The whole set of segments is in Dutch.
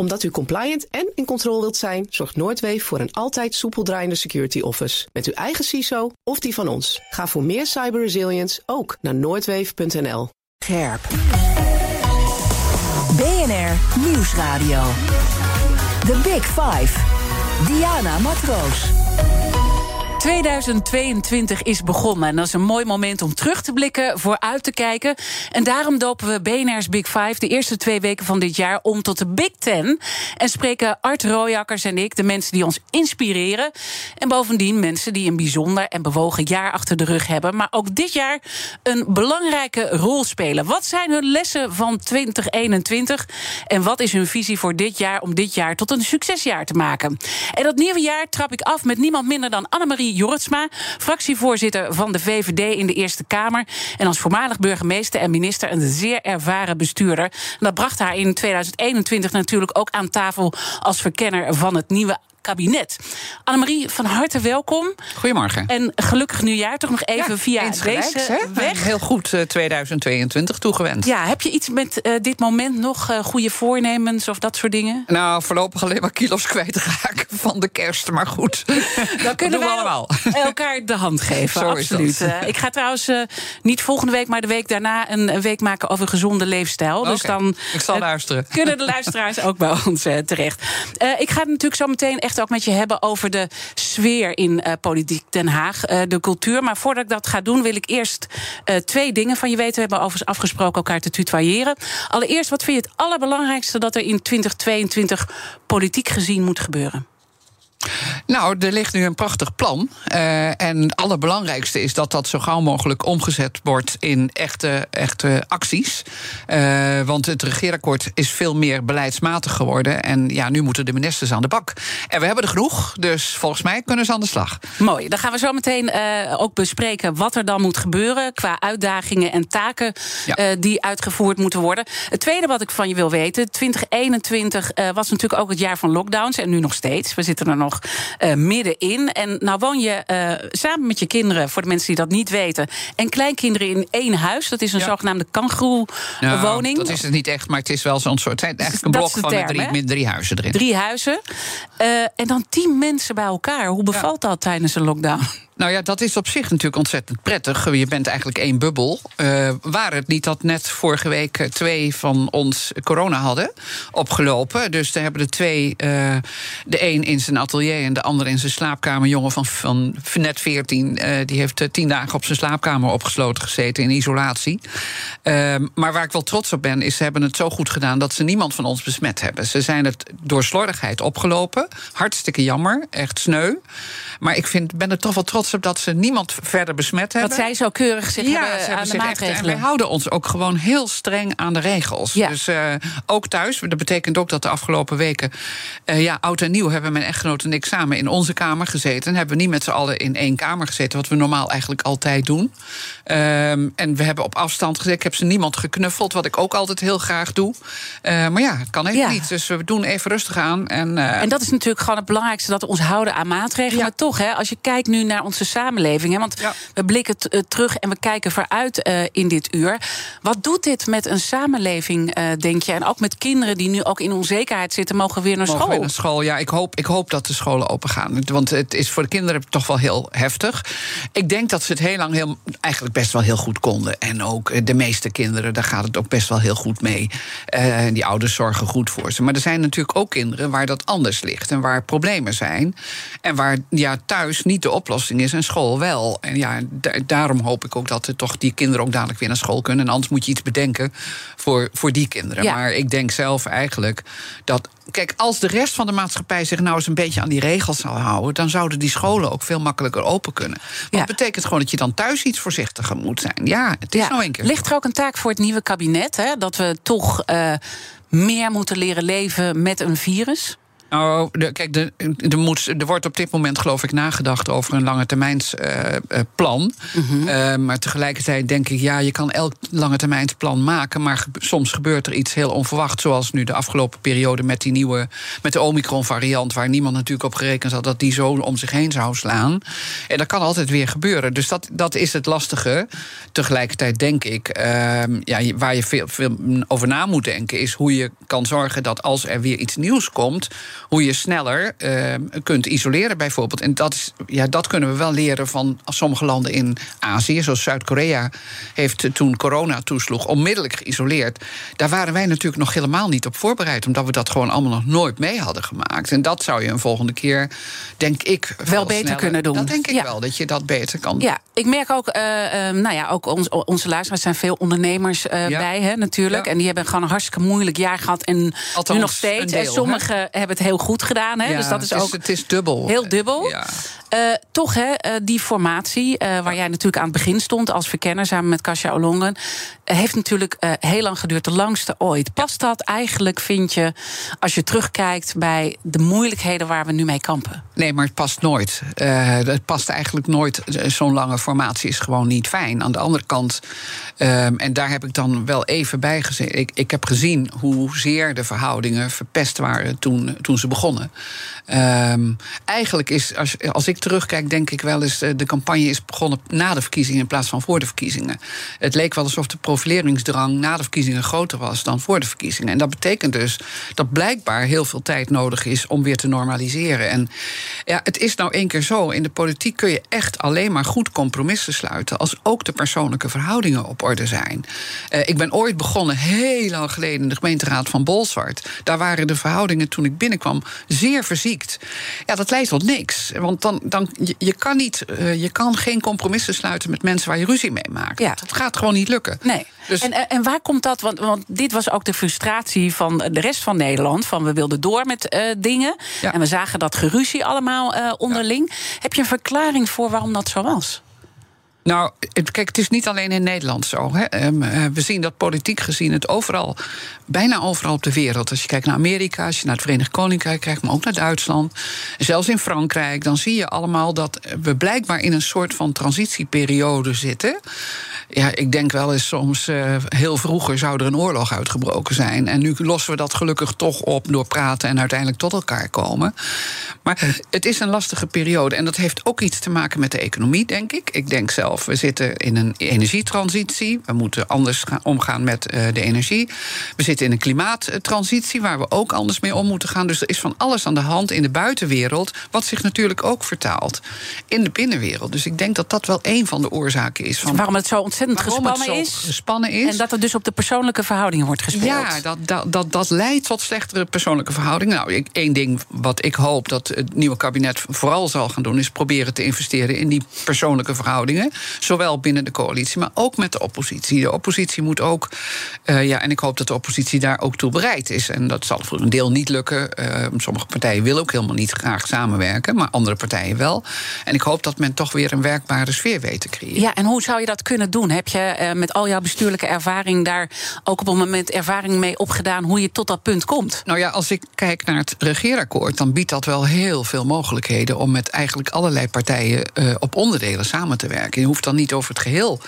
Omdat u compliant en in controle wilt zijn, zorgt Noordweef voor een altijd soepel draaiende security office. Met uw eigen CISO of die van ons. Ga voor meer cyber resilience ook naar noordweef.nl. Scherp. BNR Nieuwsradio. The Big Five. Diana Matroos. 2022 is begonnen en dat is een mooi moment om terug te blikken, vooruit te kijken. En daarom dopen we BNR's Big Five de eerste twee weken van dit jaar om tot de Big Ten. En spreken Art Rooijakkers en ik, de mensen die ons inspireren. En bovendien mensen die een bijzonder en bewogen jaar achter de rug hebben. Maar ook dit jaar een belangrijke rol spelen. Wat zijn hun lessen van 2021? En wat is hun visie voor dit jaar om dit jaar tot een succesjaar te maken? En dat nieuwe jaar trap ik af met niemand minder dan Annemarie Jortsma, fractievoorzitter van de VVD in de Eerste Kamer. En als voormalig burgemeester en minister een zeer ervaren bestuurder. Dat bracht haar in 2021 natuurlijk ook aan tafel als verkenner van het nieuwe kabinet. Annemarie, van harte welkom. Goedemorgen. En gelukkig nieuwjaar, toch nog even via deze weg. Heel goed uh, 2022 toegewend. Ja, heb je iets met uh, dit moment nog uh, goede voornemens of dat soort dingen? Nou, voorlopig alleen maar kilo's kwijtraken van de kerst, maar goed. Dan kunnen we allemaal. elkaar de hand geven, Zo absoluut. ik ga trouwens niet volgende week, maar de week daarna een week maken over gezonde leefstijl. Okay. Dus dan ik zal luisteren. Kunnen de luisteraars ook bij ons terecht. ik ga natuurlijk zo meteen echt ook met je hebben over de sfeer in uh, politiek Den Haag, uh, de cultuur. Maar voordat ik dat ga doen, wil ik eerst uh, twee dingen van je weten. We hebben overigens afgesproken elkaar te tutoyeren. Allereerst, wat vind je het allerbelangrijkste dat er in 2022 politiek gezien moet gebeuren? Nou, er ligt nu een prachtig plan. Uh, en het allerbelangrijkste is dat dat zo gauw mogelijk omgezet wordt in echte, echte acties. Uh, want het regeerakkoord is veel meer beleidsmatig geworden. En ja, nu moeten de ministers aan de bak. En we hebben er genoeg, dus volgens mij kunnen ze aan de slag. Mooi. Dan gaan we zo meteen uh, ook bespreken wat er dan moet gebeuren qua uitdagingen en taken ja. die uitgevoerd moeten worden. Het tweede wat ik van je wil weten: 2021 was natuurlijk ook het jaar van lockdowns en nu nog steeds. We zitten er nog uh, middenin. En nou woon je uh, samen met je kinderen, voor de mensen die dat niet weten, en kleinkinderen in één huis. Dat is een ja. zogenaamde kangoeroe-woning. Nou, dat is het niet echt, maar het is wel zo'n soort. Eigenlijk een blok van term, drie, met drie huizen erin. Drie huizen. Uh, en dan tien mensen bij elkaar. Hoe bevalt ja. dat tijdens een lockdown? Nou ja, dat is op zich natuurlijk ontzettend prettig. Je bent eigenlijk één bubbel. Uh, waar het niet dat net vorige week twee van ons corona hadden opgelopen. Dus er hebben er twee, uh, de een in zijn atelier en de ander in zijn slaapkamer. Jongen van, van net 14, uh, die heeft tien dagen op zijn slaapkamer opgesloten gezeten in isolatie. maar waar ik wel trots op ben, is ze hebben het zo goed gedaan dat ze niemand van ons besmet hebben. Ze zijn het door slordigheid opgelopen. Hartstikke jammer, echt sneu. Maar ik vind, ben er toch wel trots op dat ze niemand verder besmet hebben. Dat zij zo keurig zich ja, hebben ze aan de maatregelen. Echt, en wij houden ons ook gewoon heel streng aan de regels. Ja. Dus uh, ook thuis. Dat betekent ook dat de afgelopen weken... Uh, ja, oud en nieuw hebben mijn echtgenoot en ik samen in onze kamer gezeten. Hebben we niet met z'n allen in één kamer gezeten... wat we normaal eigenlijk altijd doen. Um, en we hebben op afstand gezeten. Ik heb ze niemand geknuffeld, wat ik ook altijd heel graag doe. Uh, maar ja, het kan even Ja. niet. Dus we doen even rustig aan. En, uh, En dat is natuurlijk gewoon het belangrijkste, dat we ons houden aan maatregelen. Ja. Maar toch, hè, als je kijkt nu naar onze samenleving... Hè, want Ja. we blikken eh, terug en we kijken vooruit eh, in dit uur. Wat doet dit met een samenleving, eh, denk je? En ook met kinderen die nu ook in onzekerheid zitten... mogen weer naar Mogen school. weer naar school. Ja, ik hoop, ik hoop dat de scholen open gaan. Want het is voor de kinderen toch wel heel heftig. Ik denk dat ze het heel lang heel, eigenlijk best wel heel goed konden. En ook eh, de meeste kinderen, daar gaat het ook best wel heel goed mee. En die ouders zorgen goed voor ze. Maar er zijn natuurlijk ook kinderen waar dat anders ligt. En waar problemen zijn. En waar ja, thuis niet de oplossing is en school wel. En ja, da- daarom hoop ik ook dat er toch die kinderen ook dadelijk weer naar school kunnen. En anders moet je iets bedenken voor, voor die kinderen. Ja. Maar ik denk zelf eigenlijk dat. Kijk, als de rest van de maatschappij zich nou eens een beetje aan die regels zou houden, dan zouden die scholen ook veel makkelijker open kunnen. Want Ja. dat betekent gewoon dat je dan thuis iets voorzichtiger moet zijn. Ja, het is nou een keer. Ligt er ook een taak voor het nieuwe kabinet? Hè? Dat we toch eh, meer moeten leren leven met een virus? Nou, de, kijk, de, de moet, er wordt op dit moment, geloof ik, nagedacht over een lange termijns uh, plan. Mm uh, maar tegelijkertijd denk ik, ja, je kan elk lange termijns plan maken. Maar ge soms gebeurt er iets heel onverwachts. Zoals nu de afgelopen periode met die nieuwe, met de Omicron-variant. Waar niemand natuurlijk op gerekend had dat die zo om zich heen zou slaan. En dat kan altijd weer gebeuren. Dus dat, dat is het lastige. Tegelijkertijd denk ik, ja, waar je veel, veel over na moet denken, is hoe je kan zorgen dat als er weer iets nieuws komt hoe je sneller uh, kunt isoleren, bijvoorbeeld. En dat, is, ja, dat kunnen we wel leren van sommige landen in Azië. Zoals Zuid-Korea heeft toen corona toesloeg onmiddellijk geïsoleerd. Daar waren wij natuurlijk nog helemaal niet op voorbereid, omdat we dat gewoon allemaal nog nooit mee hadden gemaakt. En dat zou je een volgende keer, denk ik, wel beter sneller, kunnen doen. Dat denk ik wel, dat je dat beter kan doen. Ja, ik merk ook, uh, nou ja, ook ons, onze luisteraars zijn veel ondernemers uh, ja. bij, hè, natuurlijk. Ja. En die hebben gewoon een hartstikke moeilijk jaar gehad. En Althans, nu nog steeds. Deel, en sommigen hebben het heel goed gedaan. Hè? Ja, dus dat is, het is ook het is dubbel. heel dubbel. Ja. Uh, toch, hè, uh, die formatie, uh, waar jij natuurlijk aan het begin stond als verkenner samen met Kasia Olongen, heeft natuurlijk heel lang geduurd, de langste ooit. Past dat eigenlijk, vind je, als je terugkijkt bij de moeilijkheden waar we nu mee kampen? Nee, maar het past nooit. het past eigenlijk nooit. Zo'n lange formatie is gewoon niet fijn. Aan de andere kant, um, en daar heb ik dan wel even bij gezien. Ik, ik heb gezien hoezeer de verhoudingen verpest waren toen, toen ze begonnen. Um, eigenlijk is, als, als ik terugkijk, denk ik wel eens... de campagne is begonnen na de verkiezingen in plaats van voor de verkiezingen. Het leek wel alsof de profileringsdrang na de verkiezingen groter was dan voor de verkiezingen. En dat betekent dus dat blijkbaar heel veel tijd nodig is om weer te normaliseren. En ja, het is nou één keer zo. In de politiek kun je echt alleen maar goed compromissen sluiten... als ook de persoonlijke verhoudingen op orde zijn. Uh, ik ben ooit begonnen, heel lang geleden... in de gemeenteraad van Bolsward. Daar waren de verhoudingen toen ik binnenkwam zeer verziekt. Ja, dat leidt tot niks. Want dan, dan je, je kan niet, uh, je kan geen compromissen sluiten met mensen waar je ruzie mee maakt. Ja. Dat gaat gewoon niet lukken. Nee. Dus en, en waar komt dat? Want, want dit was ook de frustratie van de rest van Nederland. Van we wilden door met uh, dingen. Ja. En we zagen dat geruzie allemaal uh, onderling. Heb je een verklaring voor waarom dat zo was? Nou, kijk, het is niet alleen in Nederland zo. Hè. We zien dat politiek gezien het overal, bijna overal op de wereld. Als je kijkt naar Amerika, als je naar het Verenigd Koninkrijk kijkt, maar ook naar Duitsland, zelfs in Frankrijk, dan zie je allemaal dat we blijkbaar in een soort van transitieperiode zitten. Ja, ik denk wel eens soms, uh, heel vroeger zou er een oorlog uitgebroken zijn. En nu lossen we dat gelukkig toch op door praten en uiteindelijk tot elkaar komen. Maar het is een lastige periode. En dat heeft ook iets te maken met de economie, denk ik. Ik denk zelf, we zitten in een energietransitie. We moeten anders gaan omgaan met uh, de energie. We zitten in een klimaattransitie waar we ook anders mee om moeten gaan. Dus er is van alles aan de hand in de buitenwereld, wat zich natuurlijk ook vertaalt in de binnenwereld. Dus ik denk dat dat wel een van de oorzaken is. Van waarom het zo ontzettend gespannen, is, gespannen is. En dat er dus op de persoonlijke verhoudingen wordt gespeeld. Ja, dat, dat, dat, dat leidt tot slechtere persoonlijke verhoudingen. Nou, ik, één ding wat ik hoop dat het nieuwe kabinet vooral zal gaan doen, is proberen te investeren in die persoonlijke verhoudingen. Zowel binnen de coalitie, maar ook met de oppositie. De oppositie moet ook, uh, ja, en ik hoop dat de oppositie daar ook toe bereid is. En dat zal voor een deel niet lukken. Uh, sommige partijen willen ook helemaal niet graag samenwerken, maar andere partijen wel. En ik hoop dat men toch weer een werkbare sfeer weet te creëren. Ja, en hoe zou je dat kunnen doen? Heb je uh, met al jouw bestuurlijke ervaring daar ook op een moment ervaring mee opgedaan hoe je tot dat punt komt? Nou ja, als ik kijk naar het regeerakkoord, dan biedt dat wel heel veel mogelijkheden om met eigenlijk allerlei partijen uh, op onderdelen samen te werken. Je hoeft dan niet over het geheel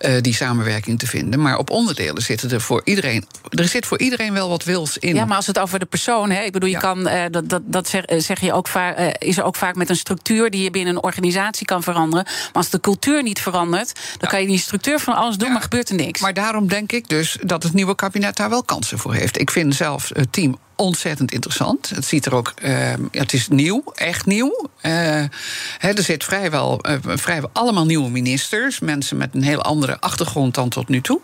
uh, die samenwerking te vinden, maar op onderdelen zitten er voor iedereen. Er zit voor iedereen wel wat wils in. Ja, maar als het over de persoon, hè, ik bedoel, je ja. kan, dat, dat, dat zeg, zeg, je ook vaak, is er ook vaak met een structuur die je binnen een organisatie kan veranderen. Maar als de cultuur niet verandert, dan ja. kan je die structuur van alles doen, ja. maar gebeurt er niks. Maar daarom denk ik dus dat het nieuwe kabinet daar wel kansen voor heeft. Ik vind zelf het team ontzettend interessant. Het ziet er ook, uh, het is nieuw, echt nieuw. He, er zit vrijwel, uh, vrijwel allemaal nieuwe ministers. Mensen met een heel andere achtergrond dan tot nu toe.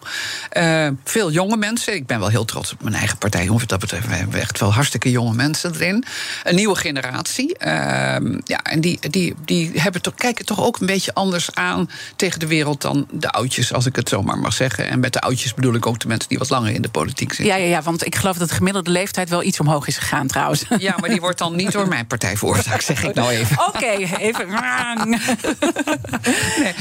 veel jonge mensen. Ik ben wel heel trots op mijn eigen partij. Wat dat betreft, we hebben echt wel hartstikke jonge mensen erin. Een nieuwe generatie. Ehm, ja, en die, die, die hebben toch, kijken toch ook een beetje anders aan tegen de wereld dan de oudjes, als ik het zomaar mag zeggen. En met de oudjes bedoel ik ook de mensen die wat langer in de politiek zitten. Ja, ja, ja want ik geloof dat de gemiddelde leeftijd wel iets omhoog is gegaan trouwens. Ja, maar die wordt dan niet door mijn partij veroorzaakt, zeg ik nou even. Oké, even.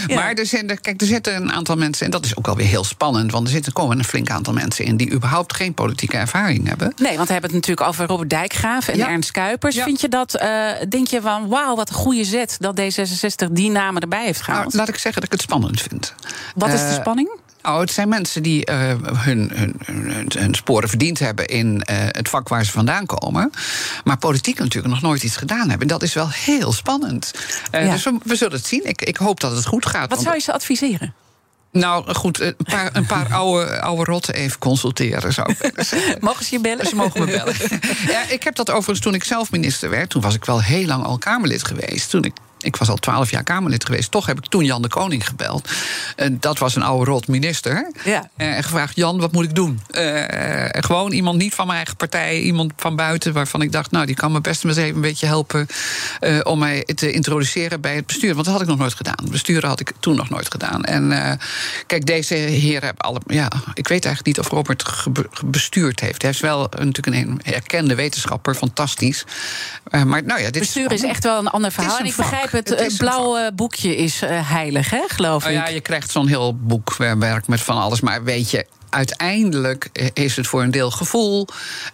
nee, maar er, zijn, kijk, er zitten een aantal mensen, en dat is ook alweer heel spannend, want er zitten, komen een flink aantal mensen in die überhaupt geen politieke ervaring hebben. Nee, want we hebben het natuurlijk over Robert Dijkgraaf en Ernst Kuipers. Vind je dat, uh, denk je van, wauw, wat een goede zet dat D66 die namen erbij heeft gehaald? Nou, laat ik zeggen dat ik het spannend vind. Wat is de eh, spanning? Oh, het zijn mensen die uh, hun, hun, hun, hun, sporen verdiend hebben in uh, het vak waar ze vandaan komen. Maar politiek natuurlijk nog nooit iets gedaan hebben. En dat is wel heel spannend. Uh, ja. Dus we, we, zullen het zien. Ik, ik, hoop dat het goed gaat. Wat zou je ze adviseren? Nou goed, een paar, een paar oude, oude rotten even consulteren zou ik zeggen. Mogen ze je bellen? Ze mogen me bellen. ja, ik heb dat overigens toen ik zelf minister werd. Toen was ik wel heel lang al Kamerlid geweest. Toen ik ik was al twaalf jaar Kamerlid geweest. Toch heb ik toen Jan de Koning gebeld. En dat was een oude rot minister. Ja. En gevraagd: Jan, wat moet ik doen? Uh, gewoon iemand niet van mijn eigen partij, iemand van buiten. waarvan ik dacht: Nou, die kan me best eens even een beetje helpen. Uh, om mij te introduceren bij het bestuur. Want dat had ik nog nooit gedaan. Besturen had ik toen nog nooit gedaan. En uh, kijk, deze heren hebben alle. Ja, ik weet eigenlijk niet of Robert bestuurd heeft. Hij is wel natuurlijk een erkende wetenschapper, fantastisch. maar nou ja, dit Bestuur is, is echt wel een ander verhaal. En ik begrijp het, het blauwe boekje is uh, heilig, hè, geloof oh, ik. Ja, je krijgt zo'n heel boekwerk met van alles. Maar weet je, uiteindelijk is het voor een deel gevoel.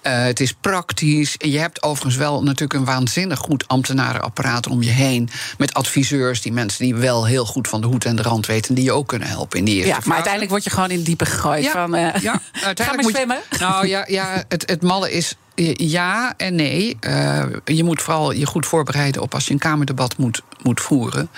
Uh, het is praktisch. Je hebt overigens wel natuurlijk een waanzinnig goed ambtenarenapparaat om je heen. Met adviseurs, die mensen die wel heel goed van de hoed en de rand weten. die je ook kunnen helpen in die eerste Ja, maar uiteindelijk word je gewoon in het diepe gegooid. Ja, van, uh, ja uiteindelijk moet zwemmen. Je, nou ja, ja het, het malle is ja en nee. Uh, je moet vooral je goed voorbereiden op als je een Kamerdebat moet, moet voeren.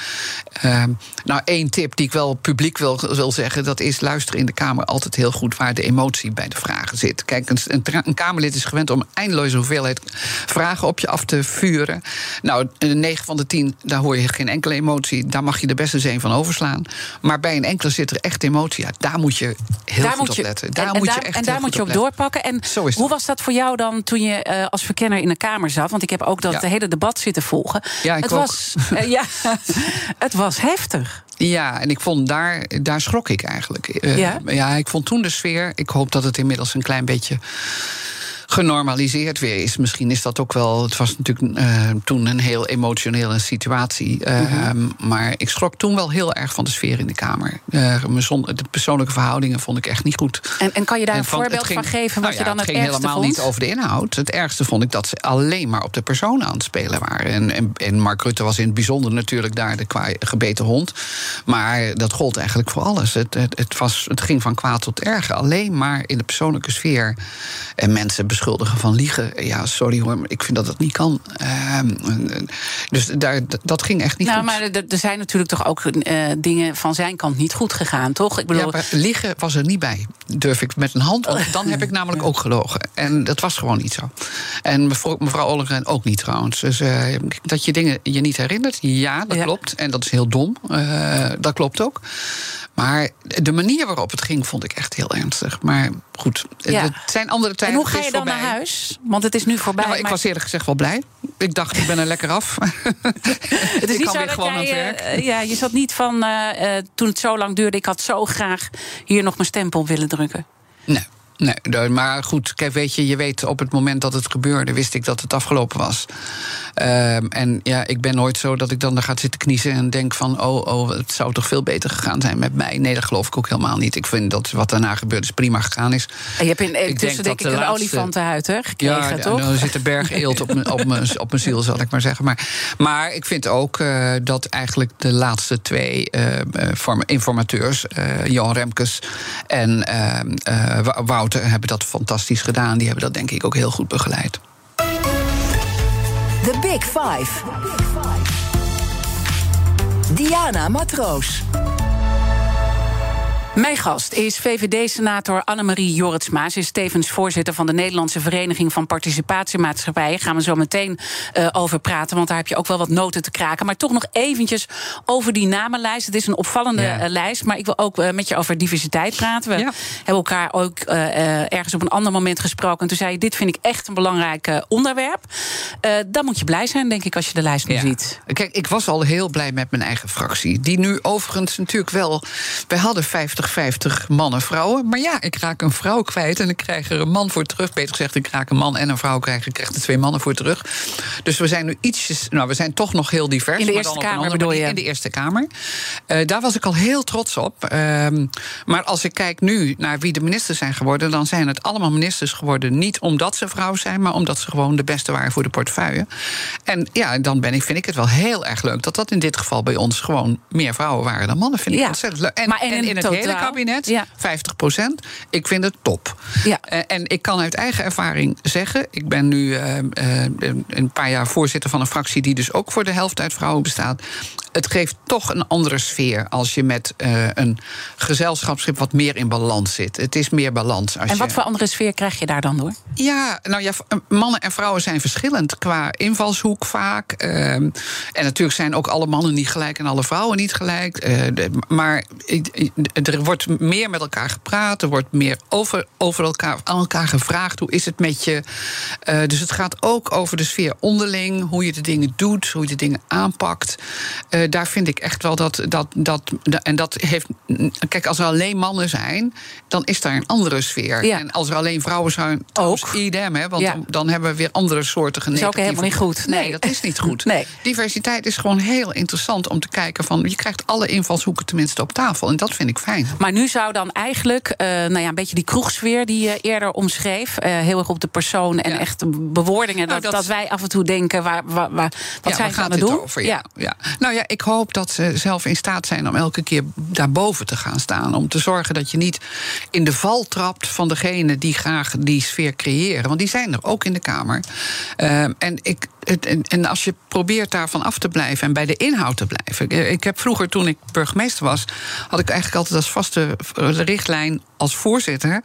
Uh, nou, één tip die ik wel publiek wil, wil zeggen: dat is luisteren in de Kamer altijd heel goed waar de emotie bij de vragen zit. Kijk, een, een, een Kamerlid is gewend om eindeloze hoeveelheid vragen op je af te vuren. Nou, 9 van de 10, daar hoor je geen enkele emotie. Daar mag je de beste zin van overslaan. Maar bij een enkele zit er echt emotie. Ja, daar moet je heel daar goed op letten. Daar en, moet je daar, echt en daar moet je op doorpakken. En hoe was dat voor jou dan? toen je uh, als verkenner in de Kamer zat. Want ik heb ook dat ja. hele debat zitten volgen. Ja, ik het, ook. was, uh, ja, het was heftig. Ja, en ik vond daar, daar schrok ik eigenlijk. Uh, ja? ja, ik vond toen de sfeer. Ik hoop dat het inmiddels een klein beetje genormaliseerd weer is. Misschien is dat ook wel. Het was natuurlijk uh, toen een heel emotionele situatie. Uh, mm-hmm. Maar ik schrok toen wel heel erg van de sfeer in de Kamer. Uh, de persoonlijke verhoudingen vond ik echt niet goed. En, en kan je daar en een voorbeeld ging, van geven wat nou je dan het, het, ging helemaal vond? niet over de inhoud. Het ergste vond ik dat ze alleen maar op de persoon aan het spelen waren. En, en, en Mark Rutte was in het bijzonder natuurlijk daar de gebeten hond. Maar dat gold eigenlijk voor alles. Het, het, het, was, het ging van kwaad tot erger. Alleen maar in de persoonlijke sfeer. En mensen beschuldigen van liegen. Ja, sorry hoor, maar ik vind dat dat niet kan. Uh, dus daar, dat ging echt niet nou, goed. Maar er zijn natuurlijk toch ook uh, dingen van zijn kant niet goed gegaan, toch? Ik bedoel... Ja, maar liegen was er niet bij. Durf ik met een hand op. Dan heb ik namelijk ook gelogen. En dat was gewoon niet zo. En mevrouw, mevrouw Ollengren ook niet trouwens. Dus uh, dat je dingen je niet herinnert, ja, dat ja. klopt. En dat is heel dom. Uh, dat klopt ook. Maar de manier waarop het ging, vond ik echt heel ernstig. Maar goed, ja. het zijn andere tijden. En hoe ga je dan voorbij. naar huis? Want het is nu voorbij. Nou, ik maar... was eerlijk gezegd wel blij. Ik dacht, ik ben er lekker af. het is ik niet kan zo weer dat gewoon jij, aan het werk. Uh, ja, je zat niet van uh, uh, toen het zo lang duurde. Ik had zo graag hier nog mijn stempel willen drukken. Nee. Nee, maar goed, kijk, weet je, je weet op het moment dat het gebeurde, wist ik dat het afgelopen was. Um, en ja, ik ben nooit zo dat ik dan daar ga zitten kniezen en denk van, oh, oh, het zou toch veel beter gegaan zijn met mij. Nee, dat geloof ik ook helemaal niet. Ik vind dat wat daarna gebeurd is prima gegaan is. En je hebt in, ik tussen denk, ik de een laatste... olifantenhuid hè, gekregen, ja, toch? Ja, er zit een berg eelt op mijn, op, mijn, op mijn ziel, zal ik maar zeggen. Maar, maar ik vind ook uh, dat eigenlijk de laatste twee uh, informateurs, uh, Johan Remkes en Hebben dat fantastisch gedaan. Die hebben dat denk ik ook heel goed begeleid. The Big Five. Diana Matroos. Mijn gast is VVD-senator Annemarie Jorritsma. Ze is tevens voorzitter van de Nederlandse Vereniging van Participatiemaatschappijen. Gaan we zo meteen uh, over praten, want daar heb je ook wel wat noten te kraken. Maar toch nog eventjes over die namenlijst. Het is een opvallende Ja. uh, lijst, maar ik wil ook uh, met je over diversiteit praten. We Ja. hebben elkaar ook uh, ergens op een ander moment gesproken. En toen zei je, dit vind ik echt een belangrijk onderwerp. Dan moet je blij zijn, denk ik, als je de lijst nu Ja. ziet. Kijk, ik was al heel blij met mijn eigen fractie. Die nu overigens natuurlijk wel. Wij hadden 50 50-50 mannen, vrouwen. Maar ja, ik raak een vrouw kwijt en ik krijg er een man voor terug. Beter gezegd, ik raak een man en een vrouw krijg. Ik krijg er twee mannen voor terug. Dus we zijn nu ietsjes. Nou, we zijn toch nog heel divers. In de maar Eerste dan op een Kamer bedoel je? In de Eerste Kamer. Eh, daar was ik al heel trots op. Ehm, maar als ik kijk nu naar wie de ministers zijn geworden, dan zijn het allemaal ministers geworden. Niet omdat ze vrouw zijn, maar omdat ze gewoon de beste waren voor de portefeuille. En ja, dan ben ik, vind ik het wel heel erg leuk dat dat in dit geval bij ons gewoon meer vrouwen waren dan mannen. Vind ik Ja. ontzettend leuk. En, Maar en en in het totaal? Hele kabinet, Ja. 50 procent. Ik vind het top. Ja. Eh, en ik kan uit eigen ervaring zeggen, ik ben nu eh, eh, een paar jaar voorzitter van een fractie die dus ook voor de helft uit vrouwen bestaat. Het geeft toch een andere sfeer als je met eh, een gezelschapsschip wat meer in balans zit. Het is meer balans. Als En wat je, voor andere sfeer krijg je daar dan door? ja, nou ja, v- mannen en vrouwen zijn verschillend qua invalshoek vaak. Ehm, en natuurlijk zijn ook alle mannen niet gelijk en alle vrouwen niet gelijk. Eh, maar er wordt meer met elkaar gepraat, er wordt meer over, over elkaar, aan elkaar gevraagd. Hoe is het met je? Eh, dus het gaat ook over de sfeer onderling, hoe je de dingen doet, hoe je de dingen aanpakt. Eh, daar vind ik echt wel dat, dat, dat. En dat heeft. Kijk, als er alleen mannen zijn, dan is daar een andere sfeer. Ja. En als er alleen vrouwen zijn, Ook. idem, hè, want Ja. dan, dan hebben we weer andere soorten Dat is ook helemaal niet goed. Nee. Nee, dat is niet goed. Nee. Diversiteit is gewoon heel interessant om te kijken van. Je krijgt alle invalshoeken tenminste op tafel. En dat vind ik fijn. Maar nu zou dan eigenlijk eh, nou ja, een beetje die kroegsfeer die je eerder omschreef, eh, heel erg op de persoon en Ja. echt bewoordingen, Nou, dat, dat- dat wij af en toe denken, waar, waar, waar, wat ja, zijn aan het doen? over? Ja. Ja. Nou ja, ik hoop dat ze zelf in staat zijn om elke keer daarboven te gaan staan. Om te zorgen dat je niet in de val trapt van degene die graag die sfeer creëren. Want die zijn er ook in de Kamer. Ehm, en, ik, en, en als je probeert daarvan af te blijven en bij de inhoud te blijven. Ik, heb vroeger, toen ik burgemeester was, had ik eigenlijk altijd als vaste richtlijn als voorzitter.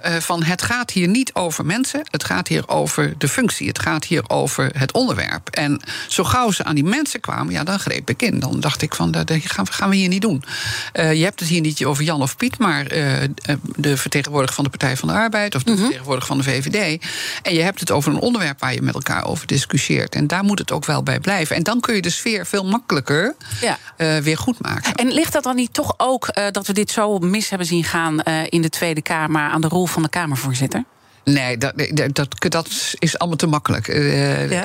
eh, van het gaat hier niet over mensen, het gaat hier over de functie. Het gaat hier over het onderwerp. En zo gauw ze aan die mensen kwamen, ja, dan greep ik in. Dan dacht ik van, dat gaan, we- hier niet doen. Eh, je hebt het hier niet over Jan of Piet, maar eh, de vertegenwoordiger van de Partij van de Arbeid of de vertegenwoordiger van de VVD. En je hebt het over een onderwerp waar je met elkaar over discussieert. En daar moet het ook wel bij blijven. En dan kun je de sfeer veel makkelijker Ja. eh, weer goed maken. En ligt dat dan niet toch ook eh, dat we dit zo mis hebben zien gaan eh, in de Tweede Kamer aan de rol van de Kamervoorzitter? Nee, dat, dat, dat, is allemaal te makkelijk. Eh, Ja?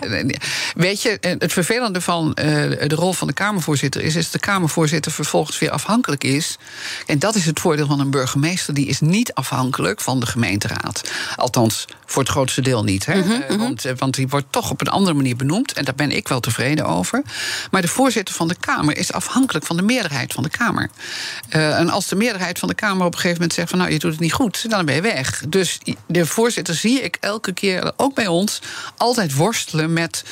Weet je, eh, het vervelende van eh, de rol van de Kamervoorzitter is, is dat de Kamervoorzitter vervolgens weer afhankelijk is. En dat is het voordeel van een burgemeester. Die is niet afhankelijk van de gemeenteraad. Althans, voor het grootste deel niet. Hè? Eh, want, eh, want die wordt toch op een andere manier benoemd. En daar ben ik wel tevreden over. Maar de voorzitter van de Kamer is afhankelijk van de meerderheid van de Kamer. En als de meerderheid van de Kamer op een gegeven moment zegt van nou, je doet het niet goed, dan ben je weg. Dus de voorzitter zie ik elke keer, ook bij ons, altijd worstelen met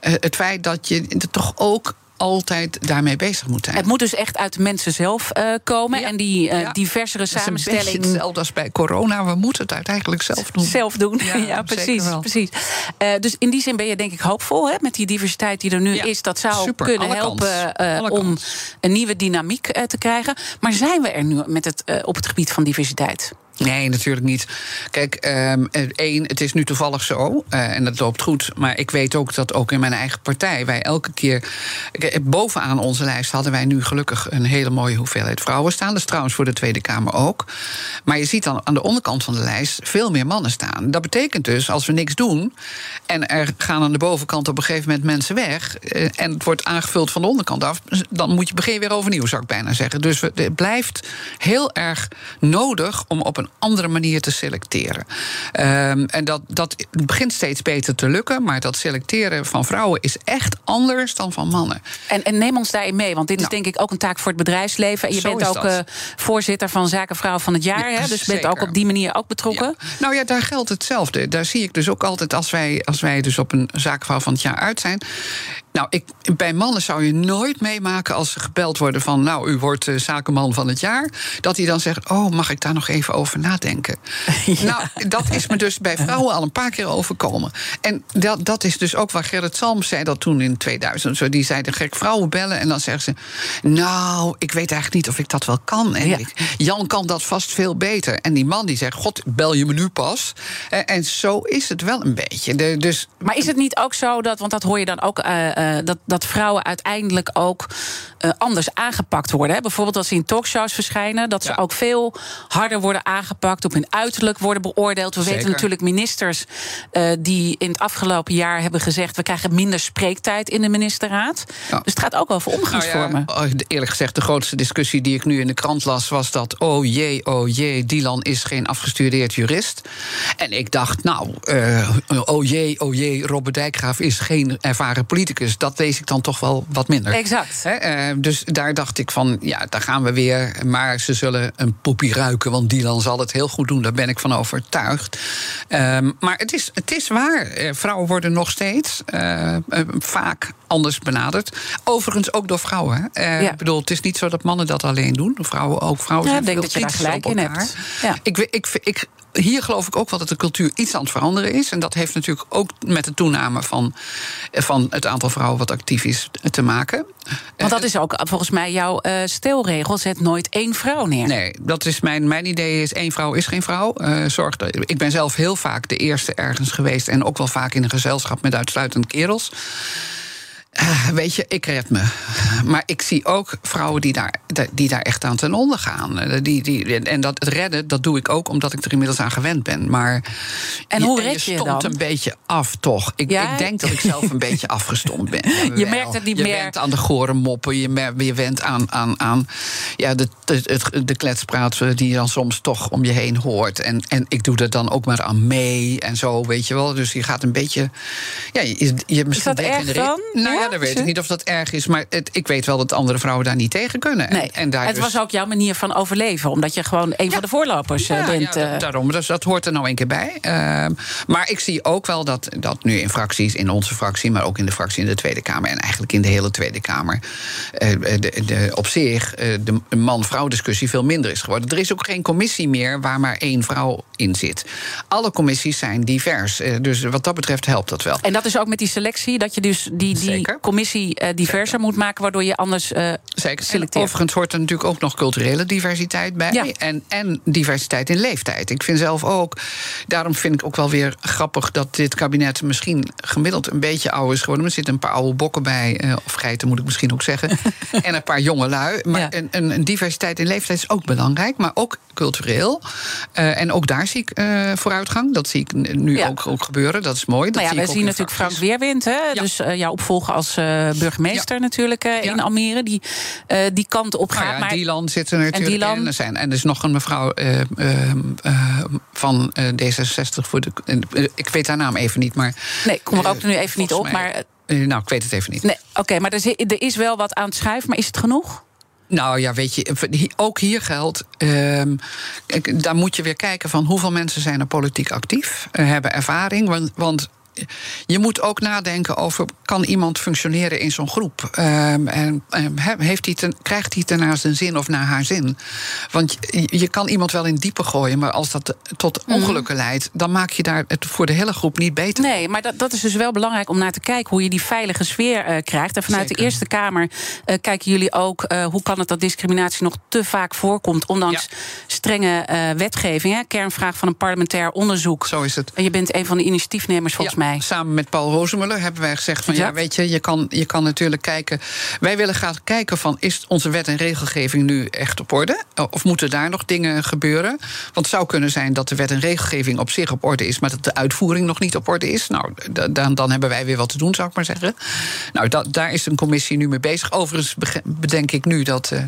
eh, het feit dat je er toch ook altijd daarmee bezig moet zijn. Het moet dus echt uit de mensen zelf eh, komen. Ja. En die eh, Ja. diversere Dat samenstelling. beetje hetzelfde als bij corona. We moeten het uiteindelijk zelf doen. Zelf doen. Ja, Ja, precies. precies. Dus in die zin ben je denk ik hoopvol hè, met die diversiteit die er nu is. Dat zou super. kunnen helpen om een nieuwe dynamiek te krijgen. Maar zijn we er nu met het, op het gebied van diversiteit? Nee, natuurlijk niet. Kijk, ehm, één, het is nu toevallig zo eh, en dat loopt goed. Maar ik weet ook dat ook in mijn eigen partij wij elke keer. Bovenaan onze lijst hadden wij nu gelukkig een hele mooie hoeveelheid vrouwen staan. Dat is trouwens voor de Tweede Kamer ook. Maar je ziet dan aan de onderkant van de lijst veel meer mannen staan. Dat betekent dus, als we niks doen en er gaan aan de bovenkant op een gegeven moment mensen weg. eh, en het wordt aangevuld van de onderkant af. dan moet je beginnen weer overnieuw, zou ik bijna zeggen. Dus het blijft heel erg nodig om op een andere manier te selecteren. Ehm, en dat, dat begint steeds beter te lukken. Maar dat selecteren van vrouwen is echt anders dan van mannen. En, en neem ons daarin mee, want dit is Nou. denk ik ook een taak voor het bedrijfsleven. En je bent ook eh, voorzitter van Zaken Vrouw van het Jaar. Ja, hè, dus je bent ook op die manier ook betrokken. Ja. Nou ja, daar geldt hetzelfde. Daar zie ik dus ook altijd als wij, als wij dus op een zaakvrouw van het jaar uit zijn. Nou, ik, bij mannen zou je nooit meemaken als ze gebeld worden van... nou, u wordt eh, zakenman van het jaar. Dat hij dan zegt, oh, mag ik daar nog even over nadenken? Nou, dat is me dus bij vrouwen al een paar keer overkomen. En dat, dat is dus ook waar Gerrit Salms zei dat toen in 2000. Zo, die zei, de gek vrouwen bellen en dan zeggen ze... nou, ik weet eigenlijk niet of ik dat wel kan. En Ja. Jan kan dat vast veel beter. En die man die zegt, god, bel je me nu pas? En, en zo is het wel een beetje. De, dus Maar is het niet ook zo dat, want dat hoor je dan ook eh, uh, dat, dat vrouwen uiteindelijk ook uh, anders aangepakt worden. Hè. Bijvoorbeeld als ze in talkshows verschijnen, dat ze ja. ook veel harder worden aangepakt, op hun uiterlijk worden beoordeeld. We Zeker. weten natuurlijk ministers uh, die in het afgelopen jaar hebben gezegd: we krijgen minder spreektijd in de ministerraad. Ja. Dus het gaat ook over omgangsvormen. Nou ja, eerlijk gezegd, de grootste discussie die ik nu in de krant las, was dat: oh jee, oh jee, Dylan is geen afgestudeerd jurist. En ik dacht, nou, uh, oh jee, oh jee, Robert Dijkgraaf is geen ervaren politicus. Dat lees ik dan toch wel wat minder. Exact. He, dus daar dacht ik van, ja, daar gaan we weer. Maar ze zullen een poepie ruiken, want Dylan zal het heel goed doen. Daar ben ik van overtuigd. Um, maar het is, het is waar. Vrouwen worden nog steeds uh, vaak anders benaderd. Overigens ook door vrouwen. Uh, ja. Ik bedoel, het is niet zo dat mannen dat alleen doen. Vrouwen ook. Vrouwen ja, zijn ik denk dat je daar gelijk in hebt. Ja. Ik, ik, ik, hier geloof ik ook wel dat de cultuur iets aan het veranderen is. En dat heeft natuurlijk ook met de toename van, van het aantal vrouwen wat actief is te maken. Want dat is ook volgens mij jouw uh, stelregel: zet nooit één vrouw neer. Nee, dat is mijn, mijn idee: is één vrouw is geen vrouw. Uh, zorg ik ben zelf heel vaak de eerste ergens geweest en ook wel vaak in een gezelschap met uitsluitend kerels. Uh, weet je, ik red me. Maar ik zie ook vrouwen die daar, die daar echt aan ten onder gaan. Eh, die, die, en dat het redden, dat doe ik ook omdat ik er inmiddels aan gewend ben. Maar en hoe red je, je een beetje af, toch? Ik, ja? ik denk dat ik zelf een beetje afgestomd ben. Je merkt het niet je meer. Je went aan de gore moppen, je, je went aan, aan, aan ja, de, de, de kletspraat die je dan soms toch om je heen hoort. En, en ik doe er dan ook maar aan mee en zo, weet je wel. Dus je gaat een beetje. Ja, je, je Is dat erg dan? Nou ja, dan weet ik niet of dat erg is. Maar het, ik weet wel dat andere vrouwen daar niet tegen kunnen. Nee. En, daar het dus... was ook jouw manier van overleven. Omdat je gewoon een ja. van de voorlopers ja, bent. Ja, uh... daarom. Dus dat hoort er nou een keer bij. Uh, maar ik zie ook wel dat, dat nu in fracties, in onze fractie... maar ook in de fractie in de Tweede Kamer... en eigenlijk in de hele Tweede Kamer... Uh, de, de, op zich de man-vrouw discussie veel minder is geworden. Er is ook geen commissie meer waar maar één vrouw in zit. Alle commissies zijn divers. dus wat dat betreft helpt dat wel. En dat is ook met die selectie, dat je dus die, die commissie uh, diverser Zeker. moet maken, waardoor je anders uh, Zeker. selecteert. En overigens hoort er natuurlijk ook nog culturele diversiteit bij. Ja. En, en diversiteit in leeftijd. Ik vind zelf ook, daarom vind ik ook wel weer grappig dat dit kabinet misschien gemiddeld een beetje ouder is geworden. Er zitten een paar oude bokken bij, uh, of geiten moet ik misschien ook zeggen. en een paar jonge lui. Maar ja. een, een, een, diversiteit in leeftijd is ook belangrijk, maar ook cultureel. En ook daar zie ik vooruitgang. Dat zie ik nu ja. ook, ook, gebeuren. Dat is mooi. Dat nou ja, zie we zien natuurlijk Frank Weerwind, hè? dus jouw opvolger als burgemeester ja. natuurlijk ja. in Almere, die uh, die kant op gaat. Nou ja, maar Dylan zit er natuurlijk en Dylan... in. Er, zijn, en er is nog een mevrouw uh, van D66 voor de. ik weet haar naam even niet, maar. Nee, ik kom er ook nu even niet op. Mij, maar, nou, ik weet het even niet. Nee, Oké, okay, maar er, er is wel wat aan het schuiven, maar is het genoeg? Nou ja, weet je, ook hier geldt. Uh, daar moet je weer kijken van hoeveel mensen zijn er politiek actief, hebben ervaring. Want, want je moet ook nadenken over: kan iemand functioneren in zo'n groep? Um, en um, heeft hij ten, krijgt hij ten naar zijn zin of naar haar zin? Want je, je kan iemand wel in diepe gooien, maar als dat tot ongelukken mm. leidt, dan maak je daar het voor de hele groep niet beter. Nee, maar dat, dat is dus wel belangrijk om naar te kijken hoe je die veilige sfeer uh, krijgt. En vanuit Zeker. de Eerste Kamer uh, kijken jullie ook uh, hoe kan het dat discriminatie nog te vaak voorkomt, ondanks ja. strenge wetgeving. Hè? Kernvraag van een parlementair onderzoek. Zo is het. En je bent een van de initiatiefnemers volgens ja. mij. Samen met Paul Rozemuller hebben wij gezegd van ja, ja weet je, je kan, je kan natuurlijk kijken. Wij willen graag kijken van is onze wet en regelgeving nu echt op orde? Of moeten daar nog dingen gebeuren? Want het zou kunnen zijn dat de wet en regelgeving op zich op orde is, maar dat de uitvoering nog niet op orde is. Nou, dan, dan hebben wij weer wat te doen, zou ik maar zeggen. Nou, dat, daar is een commissie nu mee bezig. Overigens bedenk ik nu dat uh,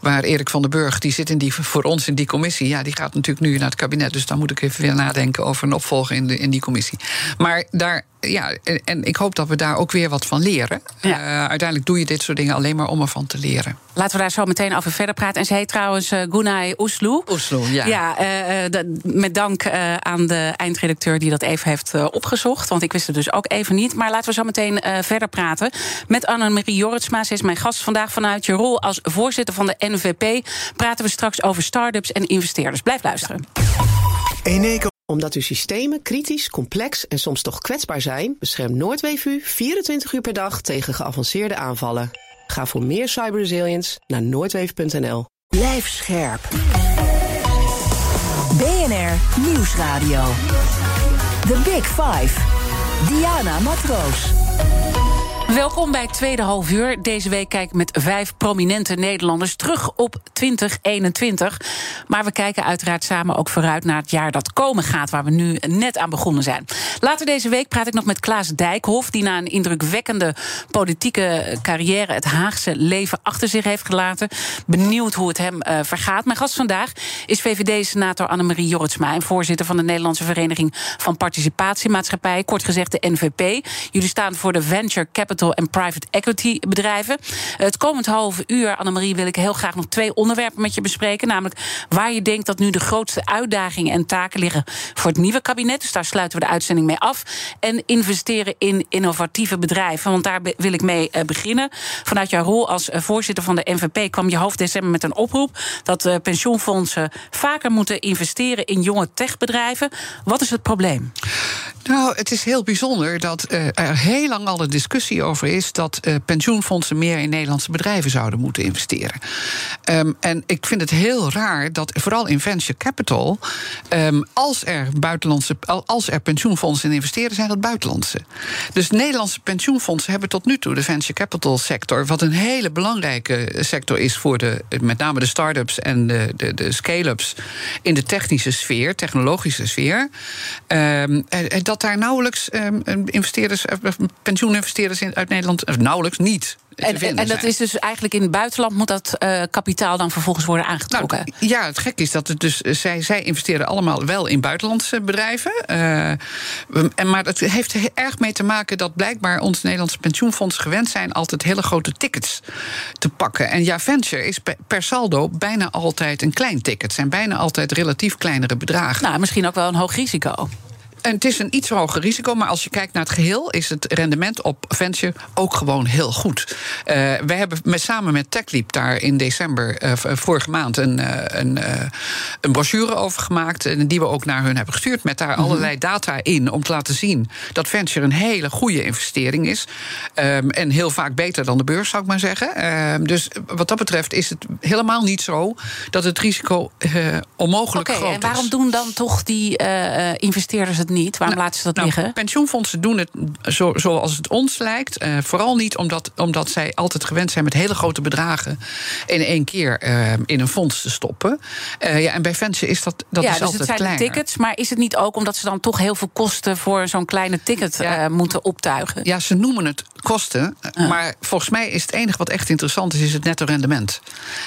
waar Erik van den Burg, die zit in die, voor ons in die commissie, ja, die gaat natuurlijk nu naar het kabinet. Dus dan moet ik even weer nadenken over een opvolger in, de, in die commissie. Maar daar, ja, en, en, ik hoop dat we daar ook weer wat van leren. Ja. Uh, uiteindelijk doe je dit soort dingen alleen maar om ervan te leren. Laten we daar zo meteen over verder praten. En ze heet trouwens uh, Gunay Oesloe. Oesloe, ja. ja uh, de, met dank aan de eindredacteur die dat even heeft opgezocht. Want ik wist het dus ook even niet. Maar laten we zo meteen verder praten met Annemarie Jorritsma. Ze is mijn gast vandaag vanuit je rol als voorzitter van de NVP. Praten we straks over start-ups en investeerders. Blijf luisteren. Eneco. Omdat uw systemen kritisch, complex en soms toch kwetsbaar zijn, beschermt Noordweef u 24 uur per dag tegen geavanceerde aanvallen. Ga voor meer cyberresilience naar noordweef.nl. Blijf scherp. BNR Nieuwsradio. The Big Five. Diana Matroos. Welkom bij tweede half uur. Deze week kijk ik met vijf prominente Nederlanders terug op 2021. Maar we kijken uiteraard samen ook vooruit naar het jaar dat komen gaat, waar we nu net aan begonnen zijn. Later deze week praat ik nog met Klaas Dijkhoff, die na een indrukwekkende politieke carrière het Haagse leven achter zich heeft gelaten. Benieuwd hoe het hem uh, vergaat. Mijn gast vandaag is VVD-senator Annemarie Jorritsma, en voorzitter van de Nederlandse Vereniging van Participatiemaatschappij, kort gezegd de NVP. Jullie staan voor de Venture Capital en private equity bedrijven. Het komend half uur, Annemarie, wil ik heel graag nog twee onderwerpen met je bespreken. Namelijk waar je denkt dat nu de grootste uitdagingen en taken liggen voor het nieuwe kabinet. Dus daar sluiten we de uitzending mee af. En investeren in innovatieve bedrijven. Want daar wil ik mee eh, beginnen. Vanuit jouw rol als eh, voorzitter van de NVP kwam je half december met een oproep dat eh, pensioenfondsen vaker moeten investeren in jonge techbedrijven. Wat is het probleem? Nou, het is heel bijzonder dat er heel lang al een discussie over is dat uh, pensioenfondsen meer in Nederlandse bedrijven zouden moeten investeren. Um, en ik vind het heel raar dat vooral in venture capital, um, als er buitenlandse, als er pensioenfondsen in investeren, zijn dat buitenlandse. Dus Nederlandse pensioenfondsen hebben tot nu toe de venture capital sector, wat een hele belangrijke sector is voor de, met name de start-ups en de, de, de scale-ups in de technische sfeer, technologische sfeer. Um, dat daar nauwelijks investeerders, eh, pensioeninvesteerders in uit Nederland eh, nauwelijks niet. En, en, dat is dus eigenlijk in het buitenland moet dat uh, kapitaal dan vervolgens worden aangetrokken? Nou, ja, het gek is dat het dus. Eh, zij, zij investeren allemaal wel in buitenlandse bedrijven. Uh, en, maar het heeft er erg mee te maken dat blijkbaar ons Nederlandse pensioenfonds gewend zijn altijd hele grote tickets te pakken. En ja, venture is per saldo bijna altijd een klein ticket. Het zijn bijna altijd relatief kleinere bedragen. Nou, misschien ook wel een hoog risico. En het is een iets hoger risico, maar als je kijkt naar het geheel, is het rendement op venture ook gewoon heel goed. Uh, we hebben met, samen met TechLeap daar in december, uh, vorige maand, een, uh, een, een brochure over gemaakt. En die we ook naar hun hebben gestuurd. Met daar mm -hmm. allerlei data in om te laten zien dat venture een hele goede investering is. Um, en heel vaak beter dan de beurs, zou ik maar zeggen. Um, dus wat dat betreft is het helemaal niet zo dat het risico onmogelijk okay, groot is. En waarom doen dan toch die investeerders het niet? Waarom nou, laten ze dat nou, liggen? Pensioenfondsen doen het zo, zoals het ons lijkt. Uh, vooral niet omdat, omdat zij altijd gewend zijn met hele grote bedragen in één keer uh, in een fonds te stoppen. Uh, ja, en bij venture is dat, dat ja, is dus altijd het zijn kleiner. tickets, maar is het niet ook omdat ze dan toch heel veel kosten voor zo'n kleine ticket ja, moeten optuigen? Ja, ze noemen het kosten. Maar volgens mij is het enige wat echt interessant is, is het netto rendement.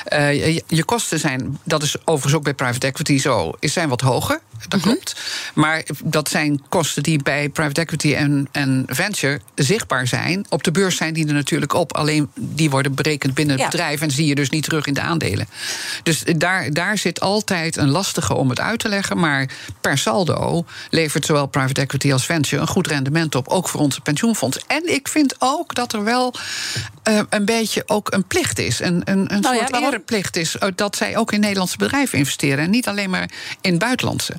Je, je, kosten zijn, dat is overigens ook bij private equity zo, is zijn wat hoger. Dat mm -hmm. klopt. Maar dat zijn kosten die bij private equity en, en venture zichtbaar zijn. Op de beurs zijn die er natuurlijk op. Alleen die worden berekend binnen het ja. bedrijf en zie je dus niet terug in de aandelen. Dus daar, daar zit altijd een lastige om het uit te leggen. Maar per saldo levert zowel private equity als venture een goed rendement op. Ook voor onze pensioenfonds. En ik vind ook dat er wel uh, een beetje ook een plicht is. Een, een, een Oh soort ja, ereplicht is dat zij ook in Nederlandse bedrijven investeren. En niet alleen maar in buitenlandse.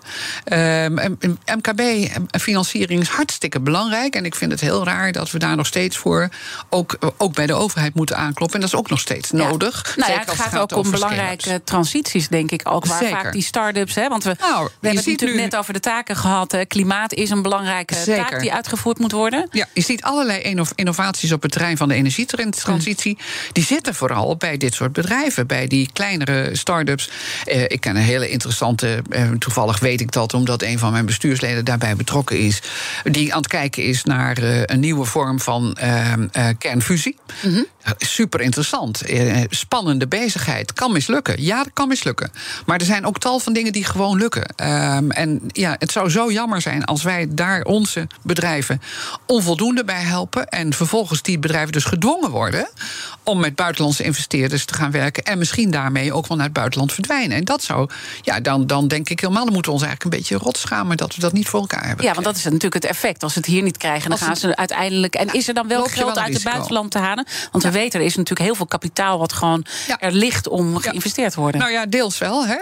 Um, MKB-financiering is hartstikke belangrijk. En ik vind het heel raar dat we daar nog steeds voor ook, ook bij de overheid moeten aankloppen. En dat is ook nog steeds ja. nodig. Nou ja, het gaat, gaat ook om belangrijke transities, denk ik ook. Waar Zeker. vaak die start-ups, hè, want we, nou, we hebben het natuurlijk nu... net over de taken gehad. Hè. Klimaat is een belangrijke Zeker. taak die uitgevoerd moet worden. Ja, je ziet allerlei innovaties op het terrein van de energietransitie. Mm. Die zitten vooral bij dit soort bedrijven, bij die kleinere start-ups. Uh, ik ken een hele interessante, toevallig weet ik dat, omdat een van mijn bestuursleden daarbij betrokken is. Die aan het kijken is naar uh, een nieuwe vorm van kernfusie. Mm -hmm. Super interessant. spannende bezigheid. Kan mislukken. Ja, dat kan mislukken. Maar er zijn ook tal van dingen die gewoon lukken. Um, en ja, het zou zo jammer zijn als wij daar onze bedrijven onvoldoende bij helpen. En vervolgens die bedrijven dus gedwongen worden om met buitenlandse investeerders te gaan werken. En misschien daarmee ook wel naar het buitenland verdwijnen. En dat zou, ja, dan, dan denk ik helemaal, dan moeten we ons eigenlijk een beetje rot schamen dat we dat niet voor elkaar hebben. Ja, want dat is natuurlijk het effect. Als ze het hier niet krijgen, dan gaan ze uiteindelijk. En is er dan wel geld uit het buitenland te halen? Want we weten, er is natuurlijk heel veel kapitaal wat gewoon er ligt om geïnvesteerd te worden. Nou ja, deels wel. Hè.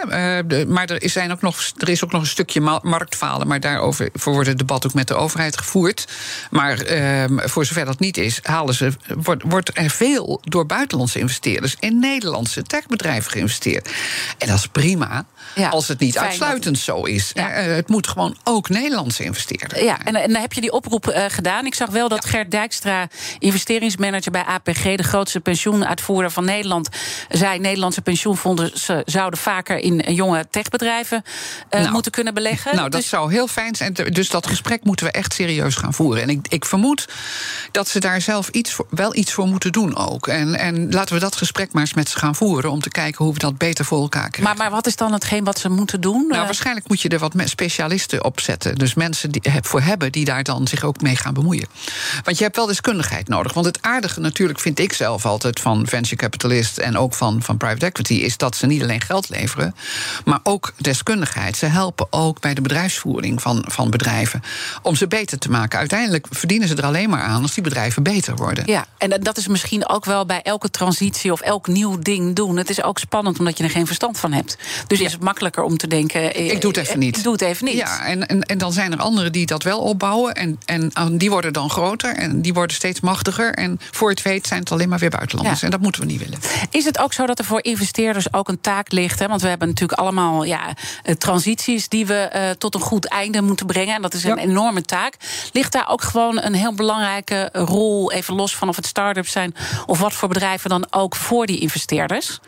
De, maar er is, zijn ook nog, er is ook nog een stukje marktfalen. Maar daarover voor wordt het debat ook met de overheid gevoerd. Maar uh, voor zover dat niet is, halen ze, wordt, wordt er veel door buitenlandse investeerders in Nederlandse techbedrijven geïnvesteerd. En dat is prima. Ja, als het niet uitsluitend dat... zo is. Ja. Uh, het moet gewoon ook Nederlands Nederlandse investeerder. Ja, en, en dan heb je die oproep uh, gedaan. Ik zag wel dat Gert Dijkstra, investeringsmanager bij APG, de grootste pensioenuitvoerder van Nederland, zei: Nederlandse pensioenfondsen zouden vaker in jonge techbedrijven uh, nou, moeten kunnen beleggen. Nou, dat dus... zou heel fijn zijn. Dus dat gesprek moeten we echt serieus gaan voeren. En ik, ik vermoed dat ze daar zelf iets voor, wel iets voor moeten doen ook. En, en laten we dat gesprek maar eens met ze gaan voeren om te kijken hoe we dat beter voor elkaar krijgen. Maar, maar wat is dan hetgeen wat ze moeten doen? Nou, waarschijnlijk moet je er wat specialisten op zetten. Dus mensen die voor hebben die daar dan zich ook mee gaan bemoeien. Want je hebt wel deskundigheid nodig. Want het aardige natuurlijk vind ik zelf altijd van venture capitalist en ook van, van private equity is dat ze niet alleen geld leveren, maar ook deskundigheid. Ze helpen ook bij de bedrijfsvoering van, van bedrijven om ze beter te maken. Uiteindelijk verdienen ze er alleen maar aan als die bedrijven beter worden. Ja, en dat is misschien ook wel bij elke transitie of elk nieuw ding doen. Het is ook spannend omdat je er geen verstand van hebt. Dus is het makkelijker om te denken. Eh, ik doe het even niet. Ik doe het even niet. Ja, en, en, en dan zijn er anderen die dat wel opbouwen. En, en die worden dan groter en die worden steeds machtiger. En voor het weet zijn het alleen maar weer buitenlanders. En dat moeten we niet willen. Is het ook zo dat er voor investeerders ook een taak ligt? Hè? Want we hebben natuurlijk allemaal ja, eh, transities die we uh, tot een goed einde moeten brengen. En dat is een enorme taak. Ligt daar ook gewoon een heel belangrijke rol, even los van of het start-ups zijn of wat voor bedrijven dan ook voor die investeerders?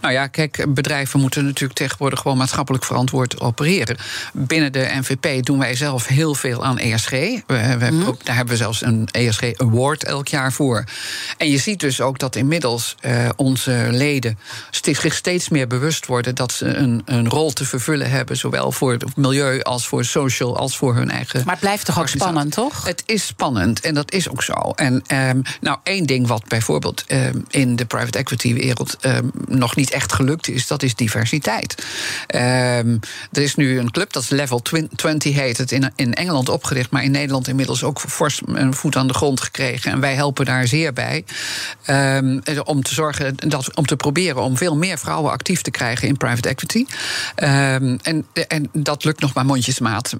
Nou ja, kijk, bedrijven moeten natuurlijk tegenwoordig gewoon maatschappelijk verantwoord opereren. Binnen de NVP doen wij zelf heel veel aan ESG. We, we mm. ook, daar hebben we zelfs een ESG Award elk jaar voor. En je ziet dus ook dat inmiddels uh, onze leden zich steeds meer bewust worden dat ze een, een rol te vervullen hebben, zowel voor het milieu als voor social als voor hun eigen. Maar het blijft toch ook spannend, toch? Het is spannend en dat is ook zo. En um, nou, één ding wat bijvoorbeeld um, in de private equity wereld um, nog niet echt gelukt is, dat is diversiteit. Er is nu een club, dat is Level 20 heet het, in, in Engeland opgericht, maar in Nederland inmiddels ook fors een voet aan de grond gekregen. En wij helpen daar zeer bij. om te zorgen dat, om te proberen om veel meer vrouwen actief te krijgen in private equity. en, en dat lukt nog maar mondjesmaat.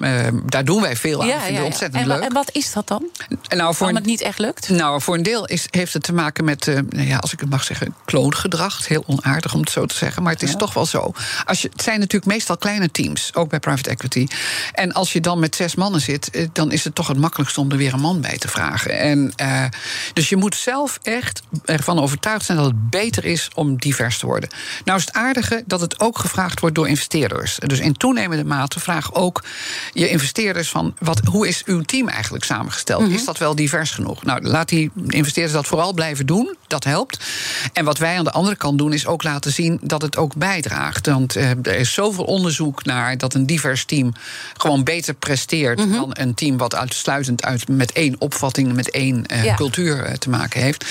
daar doen wij veel aan. Ja, ja, ja. Ontzettend en, leuk. En wat is dat dan? Nou, voor het niet echt lukt? Nou, voor een deel is, heeft het te maken met, uh, ja, als ik het mag zeggen, kloongedrag. Heel onaardig om het zo te zeggen, maar het is toch wel zo. Als je, het zijn natuurlijk meestal kleine teams, ook bij private equity. En als je dan met zes mannen zit, eh, dan is het toch het makkelijkste om er weer een man bij te vragen. En, uh, dus je moet zelf echt ervan overtuigd zijn dat het beter is om divers te worden. Nou is het aardige dat het ook gevraagd wordt door investeerders. Dus in toenemende mate vraag ook je investeerders van wat, hoe is uw team eigenlijk samengesteld? Mhm. Is dat wel divers genoeg? Nou, laat die investeerders dat vooral blijven doen. Dat helpt. En wat wij aan de andere kant doen, is ook laten zien dat het ook bijdraagt. Want uh, er is zoveel onderzoek naar dat een divers team gewoon beter presteert mm -hmm. dan een team wat uitsluitend uit met één opvatting, met één uh, ja. cultuur uh, te maken heeft.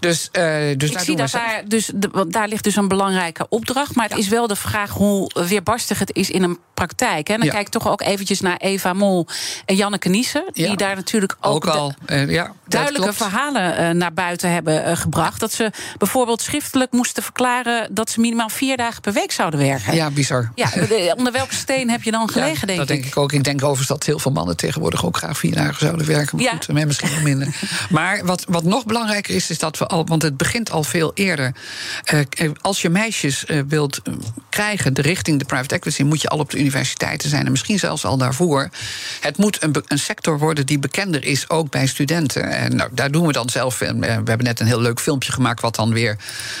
Dus, dus ik zie dat daar, dus de, daar ligt dus een belangrijke opdracht. Maar het ja. is wel de vraag hoe weerbarstig het is in een praktijk. En dan ja. kijk ik toch ook eventjes naar Eva Mol en Janneke Niesen. Die daar natuurlijk ook, ook al ja, duidelijke verhalen naar buiten hebben gebracht. Dat ze bijvoorbeeld schriftelijk moesten verklaren dat ze minimaal vier dagen per week zouden werken. Ja, bizar. Ja, onder welke steen heb je dan gelegen, ja, denk dat ik? denk ik ook. Ik denk overigens dat heel veel mannen tegenwoordig ook graag vier dagen zouden werken. Maar ja. goed, misschien wel minder. Maar wat, wat nog belangrijker is, is dat we al, want het begint al veel eerder. Als je meisjes wilt krijgen de richting de private equity, moet je al op de universiteiten zijn. En misschien zelfs al daarvoor. Het moet een, een sector worden die bekender is, ook bij studenten. En nou, daar doen we dan zelf. We hebben net een heel leuk filmpje gemaakt, wat dan weer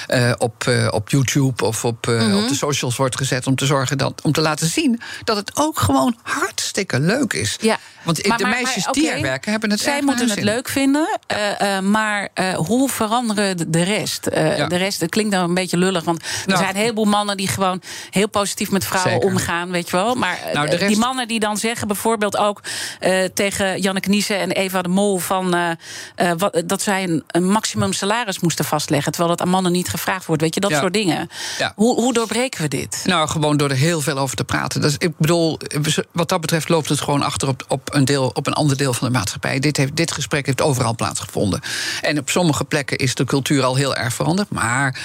uh, op, uh, op YouTube of op, uh, mm -hmm. op de socials wordt gezet. Om te zorgen dat, om te laten zien dat het ook gewoon hartstikke leuk is. Ja. Want maar, de meisjes maar, die er werken hebben het Zij moeten het leuk vinden. Ja. maar hoe veranderen de rest? Ja. De rest, het klinkt dan een beetje lullig. Want er nou, zijn een heleboel mannen die gewoon heel positief met vrouwen zeker. omgaan, weet je wel. Maar nou, rest... die mannen die dan zeggen bijvoorbeeld ook tegen Janneke Niesen en Eva de Mol van wat, dat zij een, een maximum salaris moesten vastleggen. Terwijl dat aan mannen niet gevraagd wordt. Weet je, dat ja. soort dingen. Hoe, hoe doorbreken we dit? Nou, gewoon door er heel veel over te praten. Dus ik bedoel, wat dat betreft loopt het gewoon achter op, op, een, deel, op een ander deel van de maatschappij. Dit, heeft, dit gesprek heeft overal plaatsgevonden. En op sommige plekken is de cultuur al heel erg veranderd. Maar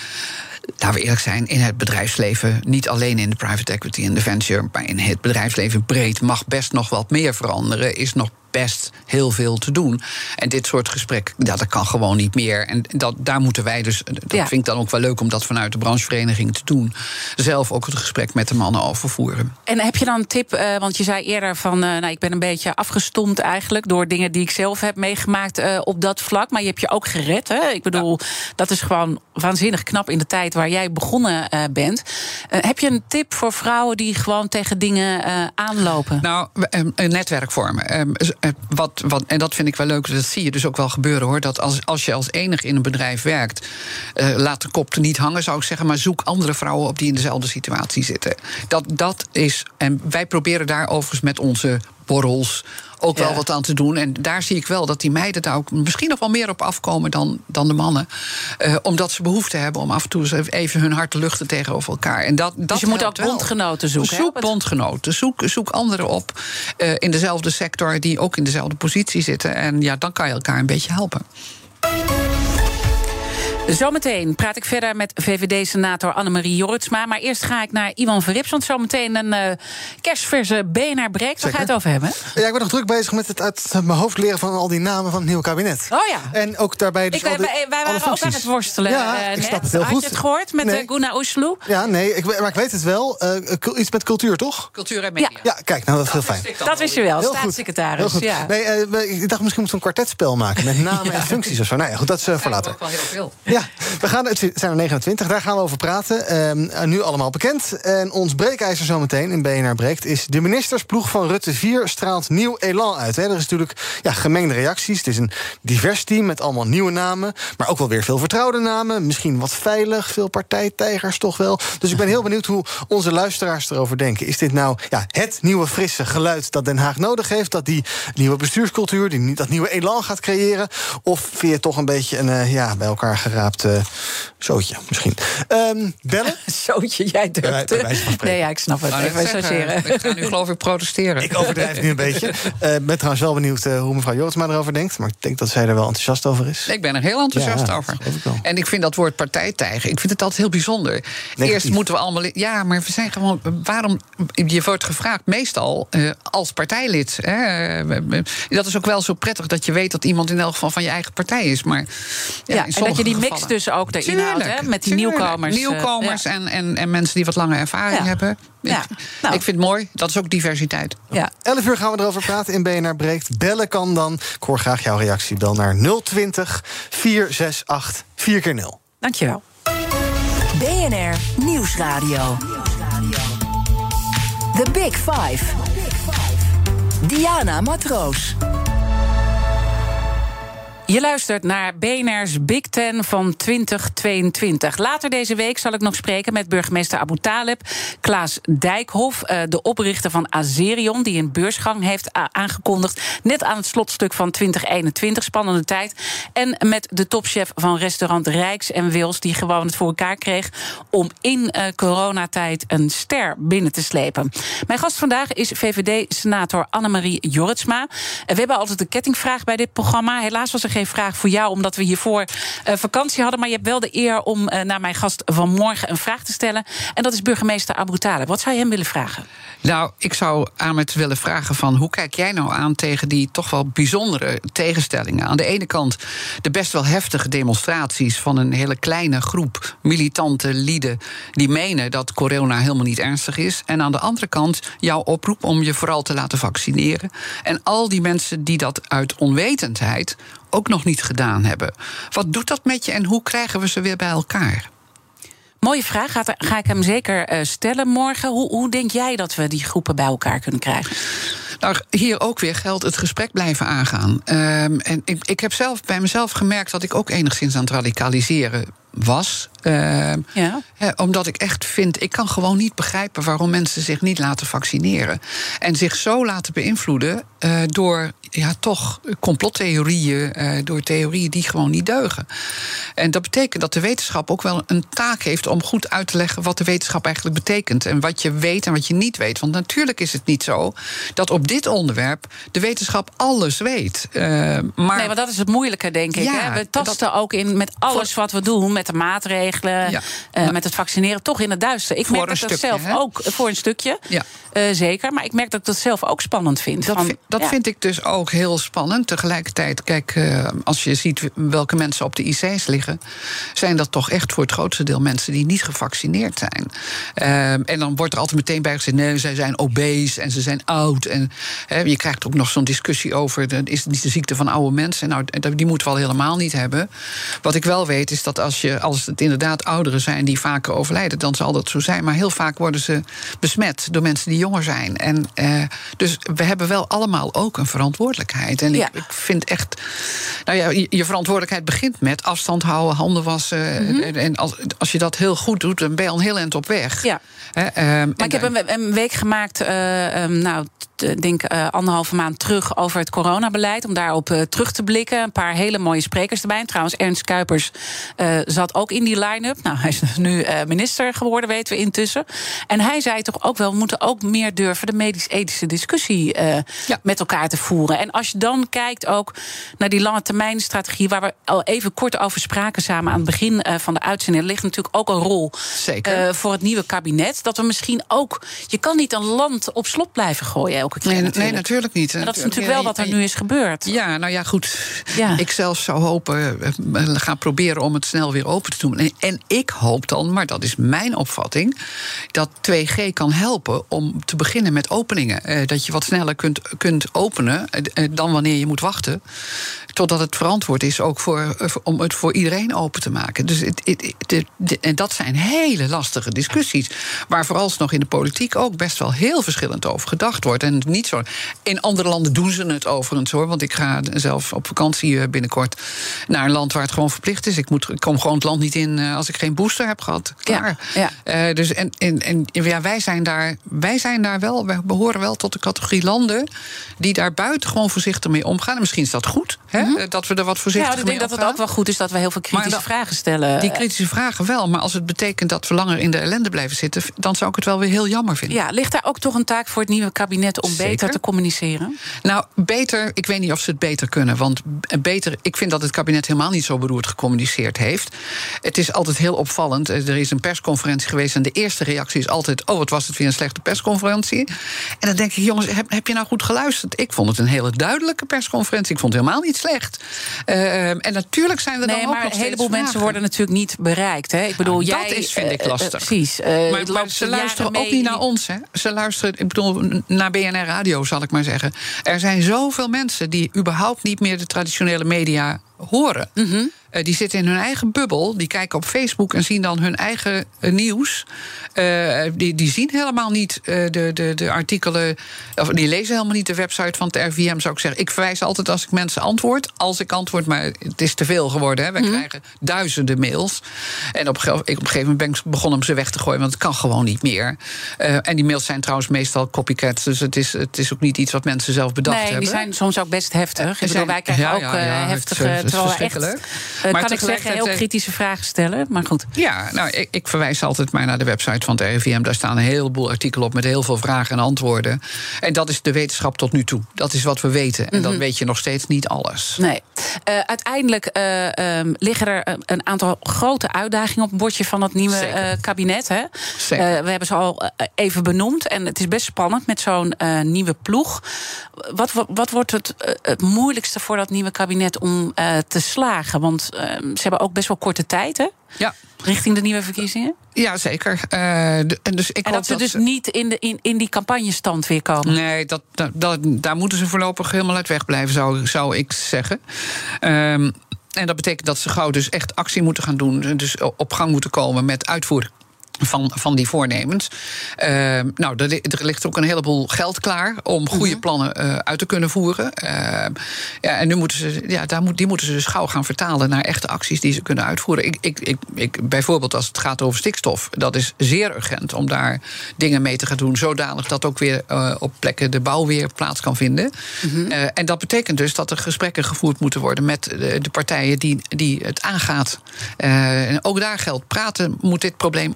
laten we eerlijk zijn, in het bedrijfsleven, niet alleen in de private equity en de venture, maar in het bedrijfsleven breed, mag best nog wat meer veranderen. Is nog best heel veel te doen. En dit soort gesprek, ja, dat kan gewoon niet meer. En dat, daar moeten wij dus, dat Ja. vind ik dan ook wel leuk om dat vanuit de branchevereniging te doen. Zelf ook het gesprek met de mannen over voeren. En heb je dan een tip? eh, want je zei eerder van, eh, nou, ik ben een beetje afgestomd eigenlijk door dingen die ik zelf heb meegemaakt eh, op dat vlak. Maar je hebt je ook gered. Hè? Ik bedoel, dat is gewoon waanzinnig knap in de tijd waar jij begonnen bent. Heb je een tip voor vrouwen die gewoon tegen dingen aanlopen? Nou, een een netwerk vormen. Eh, wat, wat, en dat vind ik wel leuk, dat zie je dus ook wel gebeuren hoor. Dat als, als je als enige in een bedrijf werkt, eh, laat de kop er niet hangen, zou ik zeggen. Maar zoek andere vrouwen op die in dezelfde situatie zitten. Dat, dat is. En wij proberen daar overigens met onze borrels ook wel Ja. wat aan te doen. En daar zie ik wel dat die meiden daar ook misschien nog wel meer op afkomen dan, dan de mannen. Eh, omdat ze behoefte hebben om af en toe even hun hart te luchten tegenover elkaar. En dat, dat dus je moet ook wel. bondgenoten zoeken. hè? Zoek bondgenoten, zoek, zoek anderen op eh, in dezelfde sector die ook in dezelfde positie zitten. En ja, dan kan je elkaar een beetje helpen. Zometeen praat ik verder met VVD-senator Annemarie Jorritsma. Maar eerst ga ik naar Iwan Verrips, want zometeen een eh, kerstverse BNR breekt. Waar ga je het over hebben? Ja, ik ben nog druk bezig met het uit mijn hoofd leren van al die namen van het nieuwe kabinet. Oh ja. En ook daarbij dus Ik, al de- wij, wij alle waren ook aan het worstelen Ja, eh, ik snap het heel Had goed. je het gehoord met Nee. eh, Guna Oesloe? Ja, nee, ik, maar ik weet het wel. Eh, iets met cultuur, toch? Cultuur en media. Ja, kijk, nou dat is heel fijn. Dat wist je wel, Heel goed. staatssecretaris. Heel goed. Ja. Nee, eh, ik dacht misschien moeten we een kwartetspel maken met namen en functies of zo. Nou ja, goed, dat is voor later. Ook wel heel veel. Ja, we gaan, het zijn er 29, daar gaan we over praten. Ehm, nu allemaal bekend. En ons breekijzer zometeen in BNR Breekt... is de ministersploeg van Rutte 4 straalt nieuw elan uit. Er is natuurlijk ja, gemengde reacties. Het is een divers team met allemaal nieuwe namen... maar ook wel weer veel vertrouwde namen. Misschien wat veilig, veel partijtijgers toch wel. Dus ik ben heel benieuwd hoe onze luisteraars erover denken. Is dit nou ja, het nieuwe frisse geluid dat Den Haag nodig heeft... dat die nieuwe bestuurscultuur, die, dat nieuwe elan gaat creëren... of vind je toch een beetje een eh, ja, bij elkaar geraapt eh, zootje misschien? Ehm, bellen? Zootje, jij durft. Nee, ja, ik snap het. Nou, Even eh, ik ga nu geloof ik protesteren. Ik overdrijf nu een beetje. Eh, Ik ben trouwens wel benieuwd hoe mevrouw Jortsma erover denkt. Maar ik denk dat zij er wel enthousiast over is. Ik ben er heel enthousiast Ja, over. ik. En ik vind dat woord partijtijger, ik vind het altijd heel bijzonder. Eerst moeten we allemaal. Ja, maar we zijn gewoon. Waarom. Je wordt gevraagd meestal eh, als partijlid. Hè, dat is ook wel zo prettig dat je weet dat iemand in elk geval van je eigen partij is. Maar, ja, en dat je die sommige mix dus ook erin houdt, hè, Tuurlijk, met die tuurlijk. nieuwkomers, eh, Nieuwkomers ja. en, en, en mensen die wat langer ervaring Ja. hebben. Ja. Ik, Nou. ik vind het mooi. Dat is ook diversiteit. Ja. 11 uur gaan we erover praten in BNR Breekt. Bellen kan dan. Ik hoor graag jouw reactie. Bel naar 020 468 4 keer 0 Dankjewel. BNR Nieuwsradio. The Big Five. Diana Matroos. Je luistert naar BNR's Big Ten van 2022. Later deze week zal ik nog spreken met burgemeester Abu Taleb, Klaas Dijkhoff, eh, de oprichter van Azerion, die een beursgang heeft aangekondigd. Net aan het slotstuk van 2021. Spannende tijd. En met de topchef van restaurant Rijks en Wils, die gewoon het voor elkaar kreeg om in eh, coronatijd een ster binnen te slepen. Mijn gast vandaag is VVD-senator Annemarie Jorritsma. En we hebben altijd een kettingvraag bij dit programma. Helaas was er geen vraag voor jou, omdat we hiervoor eh, vakantie hadden. Maar je hebt wel de eer om eh, naar mijn gast van morgen een vraag te stellen. En dat is burgemeester Abu. Wat zou je hem willen vragen? Nou, ik zou aan met willen vragen van hoe kijk jij nou aan tegen die toch wel bijzondere tegenstellingen? Aan de ene kant de best wel heftige demonstraties van een hele kleine groep militante lieden die menen dat corona helemaal niet ernstig is. En aan de andere kant jouw oproep om je vooral te laten vaccineren. En al die mensen die dat uit onwetendheid ook nog niet gedaan hebben. Wat doet dat met je en hoe krijgen we ze weer bij elkaar? Mooie vraag. Ga ik hem zeker eh, stellen morgen. Hoe, hoe denk jij dat we die groepen bij elkaar kunnen krijgen? Nou, hier ook weer geldt het gesprek blijven aangaan. Ehm, en ik, ik heb zelf bij mezelf gemerkt dat ik ook enigszins aan het radicaliseren was. Ehm, Ja. hè, omdat ik echt vind, ik kan gewoon niet begrijpen waarom mensen zich niet laten vaccineren. En zich zo laten beïnvloeden eh, door ja, toch complottheorieën, eh, door theorieën die gewoon niet deugen. En dat betekent dat de wetenschap ook wel een taak heeft om goed uit te leggen wat de wetenschap eigenlijk betekent. En wat je weet en wat je niet weet. Want natuurlijk is het niet zo dat op dit onderwerp de wetenschap alles weet. Eh, maar Nee, want dat is het moeilijke, denk ik. Ja, hè? We dat- tasten ook in met alles wat we doen, met de maatregelen, Ja. eh, met het vaccineren, toch in het duister. Ik Voor merk dat ik dat stukje, zelf hè? ook voor een stukje. Ja. eh, zeker. Maar ik merk dat ik dat zelf ook spannend vind. Dat, Van, vind, dat ja. vind ik dus ook heel spannend. Tegelijkertijd, kijk, eh, als je ziet welke mensen op de IC's liggen, zijn dat toch echt voor het grootste deel mensen die niet gevaccineerd zijn. Ehm, en dan wordt er altijd meteen bij gezegd: nee, zij zijn obese en ze zijn oud. En je krijgt ook nog zo'n discussie over: de- is het niet de ziekte van oude mensen? Nou, die moeten we al helemaal niet hebben. Wat ik wel weet is dat als, je, als het inderdaad ouderen zijn die vaker overlijden, dan zal dat zo zijn. Maar heel vaak worden ze besmet door mensen die jonger zijn. En, eh, dus we hebben wel allemaal ook een verantwoordelijkheid. En Ja. ik, ik vind echt. Nou ja, je, je verantwoordelijkheid begint met afstand houden, handen wassen. En, en als, als je dat heel goed doet, dan ben je al een heel eind op weg. Ja. Ehm, Maar ik heb en- een, een week gemaakt, eh, ehm, nou, ik denk eh, anderhalve maand terug over het coronabeleid. Om daarop eh, terug te blikken. Een paar hele mooie sprekers erbij. En trouwens, Ernst Kuipers eh, zat ook in die line-up. Nou, hij is dus nu eh, minister geworden, weten we intussen. En hij zei toch ook wel, we moeten ook meer durven de medisch-ethische discussie eh, Ja. met elkaar te voeren. En als je dan kijkt ook naar die lange termijn strategie, waar we al even kort over spraken samen aan het begin eh, van de uitzending, ligt natuurlijk ook een rol Zeker. voor het nieuwe kabinet. Dat we misschien ook. Je kan niet een land op slot blijven gooien elke keer. Nee, natuurlijk. nee, natuurlijk niet. En dat is natuurlijk wel wat er nu is gebeurd. Ja, nou ja, goed. Ja. Ik zelf zou hopen, eh, gaan proberen om het snel weer open te doen. En, ik hoop dan, maar dat is mijn opvatting, dat 2G kan helpen om te beginnen met openingen. Eh, dat je wat sneller kunt, kunt openen eh, eh, dan wanneer je moet wachten. Totdat het verantwoord is ook voor, om het voor iedereen open te maken. Dus het, het- en dat zijn hele lastige discussies. Waar vooralsnog in de politiek ook best wel heel verschillend over gedacht wordt. En niet zo. In andere landen doen ze het overigens hoor. Want ik ga zelf op vakantie binnenkort naar een land waar het gewoon verplicht is. Ik, moet, ik kom gewoon het land niet in eh, als ik geen booster heb gehad. Klaar. Ja, Eh, dus en, en, en ja, wij zijn daar, wij zijn daar wel, wij behoren wel tot de categorie landen die daar buiten gewoon voorzichtig mee omgaan. En misschien is dat goed, hè, eh, dat we er wat Ja, voorzichtig ik mee denk dat het omgaan. ook wel goed is dat we heel veel kritische vragen stellen. Die kritische vragen wel, maar als het betekent dat we langer in de ellende blijven zitten, dan zou ik het wel weer heel jammer vinden. ja, ligt daar ook toch een taak voor het nieuwe kabinet om Zeker. beter te communiceren? Nou, beter, ik weet niet of ze het beter kunnen. Want beter, ik vind dat het kabinet helemaal niet zo beroerd gecommuniceerd heeft. Het is altijd heel opvallend. Er is een persconferentie geweest en de eerste reactie is altijd: Oh, wat was het weer een slechte persconferentie? En dan denk ik, jongens, heb, heb je nou goed geluisterd? Ik vond het een hele duidelijke persconferentie. Ik vond het helemaal niet slecht. Eh, en natuurlijk zijn er dan ook nog een heleboel mensen worden natuurlijk niet bereikt. Hè? Ik bedoel, Nou, jij. dat is, vind ik, eh, eh, lastig. precies. eh, Maar, ze luisteren mee ook niet naar ons. Hè. Ze luisteren, ik bedoel, naar BNR Radio, zal ik maar zeggen. Er zijn zoveel mensen die überhaupt niet meer de traditionele media horen. Mhm. Eh, die zitten in hun eigen bubbel. Die kijken op Facebook en zien dan hun eigen eh, nieuws. Eh, die, die zien helemaal niet de, de, de artikelen. Of die lezen helemaal niet de website van het RVM, zou ik zeggen. Ik verwijs altijd als ik mensen antwoord. Als ik antwoord, maar het is te veel geworden. Hè. Wij krijgen duizenden mails. En op, ik, op een gegeven moment ben ik begonnen om ze weg te gooien. Want het kan gewoon niet meer. En die mails zijn trouwens meestal copycats. Dus het is, het is ook niet iets wat mensen zelf bedacht Nee, hebben. die zijn soms ook best heftig. Ik bedoel, wij krijgen ja, ook ja, ja, het is, heftige, het terwijl echt, verschrikkelijk. eh, Maar kan ik zeggen, heel eh, kritische vragen stellen. Maar goed. Ja, nou, ik, ik verwijs altijd maar naar de website van het RIVM. Daar staan een heleboel artikelen op met heel veel vragen en antwoorden. En dat is de wetenschap tot nu toe. Dat is wat we weten. En Mhm. dan weet je nog steeds niet alles. Nee. Eh, uiteindelijk eh, ehm, liggen er een- aantal grote uitdagingen op het bordje van het nieuwe Zeker. eh, kabinet. Hè? Zeker. Eh, we hebben ze al eh, even benoemd. En het is best spannend met zo'n eh, nieuwe ploeg. Wat, wat, wat wordt het, eh, het moeilijkste voor dat nieuwe kabinet om eh, te slagen? Want eh, ze hebben ook best wel korte tijd, hè? Ja. Richting de nieuwe verkiezingen. Ja, zeker. Eh, de- en dus ik En dat ze dus niet in, de, in, in die campagnestand weer komen. Nee, dat, dat, dat- daar moeten ze voorlopig helemaal uit wegblijven, zou, zou ik zeggen. Ehm, en dat betekent dat ze gauw dus echt actie moeten gaan doen. Dus op gang moeten komen met uitvoeren. Van, van die voornemens. Ehm, nou, er, er ligt ook een heleboel geld klaar om goede plannen eh, uit te kunnen voeren. Ehm, ja, en nu moeten ze, ja, daar moet, die moeten ze dus gauw gaan vertalen naar echte acties die ze kunnen uitvoeren. Ik, ik, ik, ik, bijvoorbeeld als het gaat over stikstof, dat is zeer urgent om daar dingen mee te gaan doen, zodanig dat ook weer eh, op plekken de bouw weer plaats kan vinden. Eh, en dat betekent dus dat er gesprekken gevoerd moeten worden met de, de partijen die, die het aangaat. En ook daar geldt, praten moet dit probleem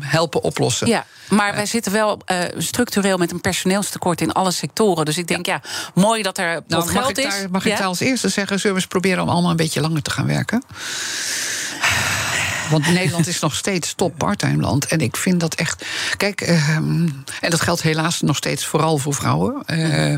helpen oplossen. Ja, maar wij zitten wel eh, structureel met een personeelstekort in alle sectoren. Dus ik denk, ja, mooi dat er Nou, mag geld ik is. daar, mag Ja? ik daar als eerste zeggen, zullen we eens proberen om allemaal een beetje langer te gaan werken? Want Nederland is nog steeds top parttime land. En ik vind dat echt. Kijk, ehm, en dat geldt helaas nog steeds vooral voor vrouwen. Uh,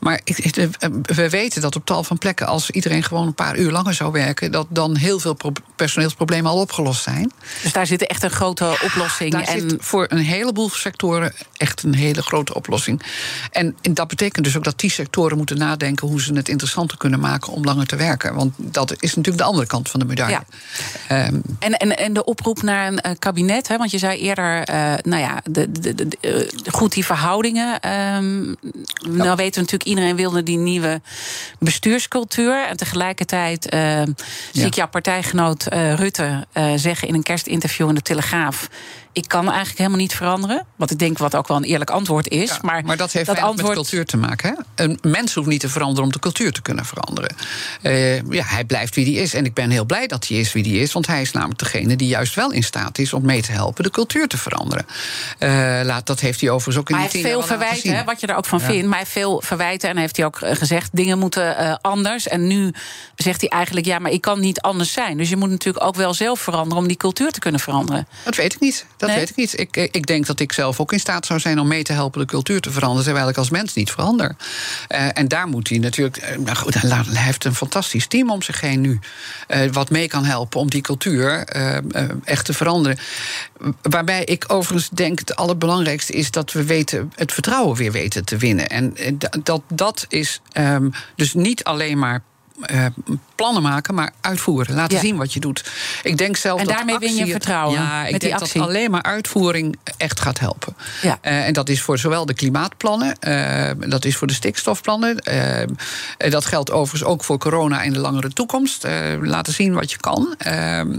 maar ik, eh, we weten dat op tal van plekken, als iedereen gewoon een paar uur langer zou werken, dat dan heel veel personeelsproblemen al opgelost zijn. Dus daar zit echt een grote oplossing. Daar en... zit voor een heleboel sectoren echt een hele grote oplossing. En dat betekent dus ook dat die sectoren moeten nadenken hoe ze het interessanter kunnen maken om langer te werken. Want dat is natuurlijk de andere kant van de medaille. Ja. Um, en, en, en de oproep naar een uh, kabinet, hè, want je zei eerder, uh, nou ja, de, de, de, uh, goed die verhoudingen. Um, nou weten we natuurlijk, iedereen wilde die nieuwe bestuurscultuur. En tegelijkertijd ehm, zie ik jouw partijgenoot Rutte zeggen in een kerstinterview in de Telegraaf ik kan eigenlijk helemaal niet veranderen. Wat ik denk wat ook wel een eerlijk antwoord is. maar, maar dat heeft dat antwoord... met cultuur te maken. Hè? Een mens hoeft niet te veranderen om de cultuur te kunnen veranderen. Uh, ja, hij blijft wie hij is. En ik ben heel blij dat hij is wie hij is. Want hij is namelijk degene die juist wel in staat is om mee te helpen de cultuur te veranderen. Uh, laat, dat heeft hij overigens ook in maar hij heeft veel verwijten, wat je er ook van vindt. Maar hij heeft veel verwijten en heeft hij ook eh, gezegd: dingen moeten uh, anders. En nu zegt hij eigenlijk: ja, maar ik kan niet anders zijn. Dus je moet natuurlijk ook wel zelf veranderen om die cultuur te kunnen veranderen. Dat weet ik niet. Dat weet ik niet. Ik, ik denk dat ik zelf ook in staat zou zijn om mee te helpen de cultuur te veranderen, terwijl ik als mens niet verander. Uh, en daar moet hij natuurlijk. Nou goed, hij heeft een fantastisch team om zich heen nu. Wat mee kan helpen om die cultuur echt te veranderen. Waarbij ik overigens denk: het allerbelangrijkste is dat we weten, het vertrouwen weer weten te winnen. En dat, dat is um, dus niet alleen maar uh, plannen maken, maar uitvoeren. Laten zien wat je doet. Ik denk zelf en daarmee win je vertrouwen. Ja, ik denk actie. dat alleen maar uitvoering echt gaat helpen. Ja. Uh, en dat is voor zowel de klimaatplannen, uh, dat is voor de stikstofplannen. dat geldt overigens ook voor corona in de langere toekomst. laten zien wat je kan.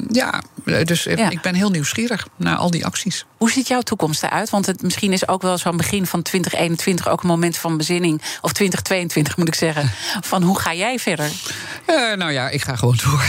ja, dus ja. ik ben heel nieuwsgierig naar al die acties. Hoe ziet jouw toekomst eruit? Want het misschien is ook wel zo'n begin van 2021 ook een moment van bezinning. Of 2022 moet ik zeggen. Van hoe ga jij verder? Uh, nou ja, ik ga gewoon door.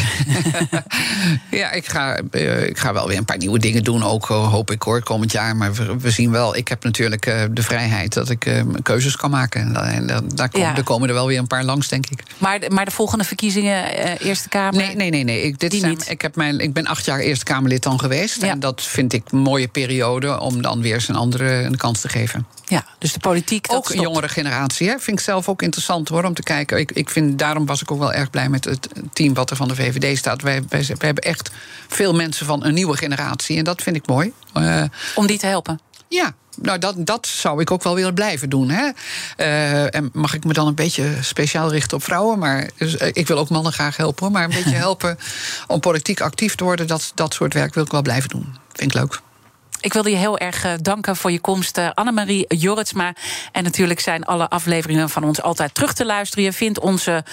ja, ik ga, uh, ik ga wel weer een paar nieuwe dingen doen, ook uh, hoop ik hoor, komend jaar. Maar we, we zien wel, ik heb natuurlijk de vrijheid dat ik keuzes kan maken. En daar, kom, ja. daar, komen er wel weer een paar langs, denk ik. Maar, maar de volgende verkiezingen, Eerste Kamer? Nee, nee, nee. nee. Ik, dit zijn, niet. Ik, heb mijn, ik ben acht jaar Eerste Kamerlid dan geweest. Ja. En dat vind ik een mooie periode om dan weer eens een andere een kans te geven. Ja, dus de politiek. Dat ook een jongere generatie, hè, vind ik zelf ook interessant hoor, om te kijken. Ik, ik vind, daarom was ik ook wel erg blij met het team wat er van de VVD staat. Wij, wij, wij hebben echt veel mensen van een nieuwe generatie. En dat vind ik mooi. Uh, om die te helpen? Ja, nou, dat, dat zou ik ook wel willen blijven doen. Hè? Uh, en mag ik me dan een beetje speciaal richten op vrouwen? Maar dus, uh, ik wil ook mannen graag helpen, hoor, maar een beetje helpen om politiek actief te worden. Dat, dat soort werk wil ik wel blijven doen. Vind ik leuk. Ik wilde je heel erg danken voor je komst, Annemarie Jorritsma. En natuurlijk zijn alle afleveringen van ons altijd terug te luisteren. Je vindt onze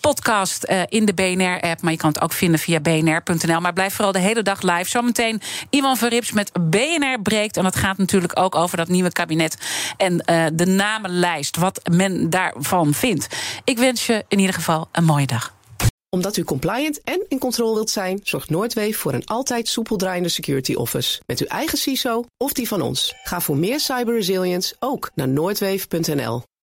podcast uh, in de BNR-app. Maar je kan het ook vinden via bnr.nl. Maar blijf vooral de hele dag live. Zometeen Iwan Verrips met BNR breekt. En dat gaat natuurlijk ook over dat nieuwe kabinet. En uh, de namenlijst, wat men daarvan vindt. Ik wens je in ieder geval een mooie dag omdat u compliant en in controle wilt zijn, zorgt Noordwave voor een altijd soepel draaiende security office. Met uw eigen CISO of die van ons. Ga voor meer cyber resilience ook naar noordwave.nl.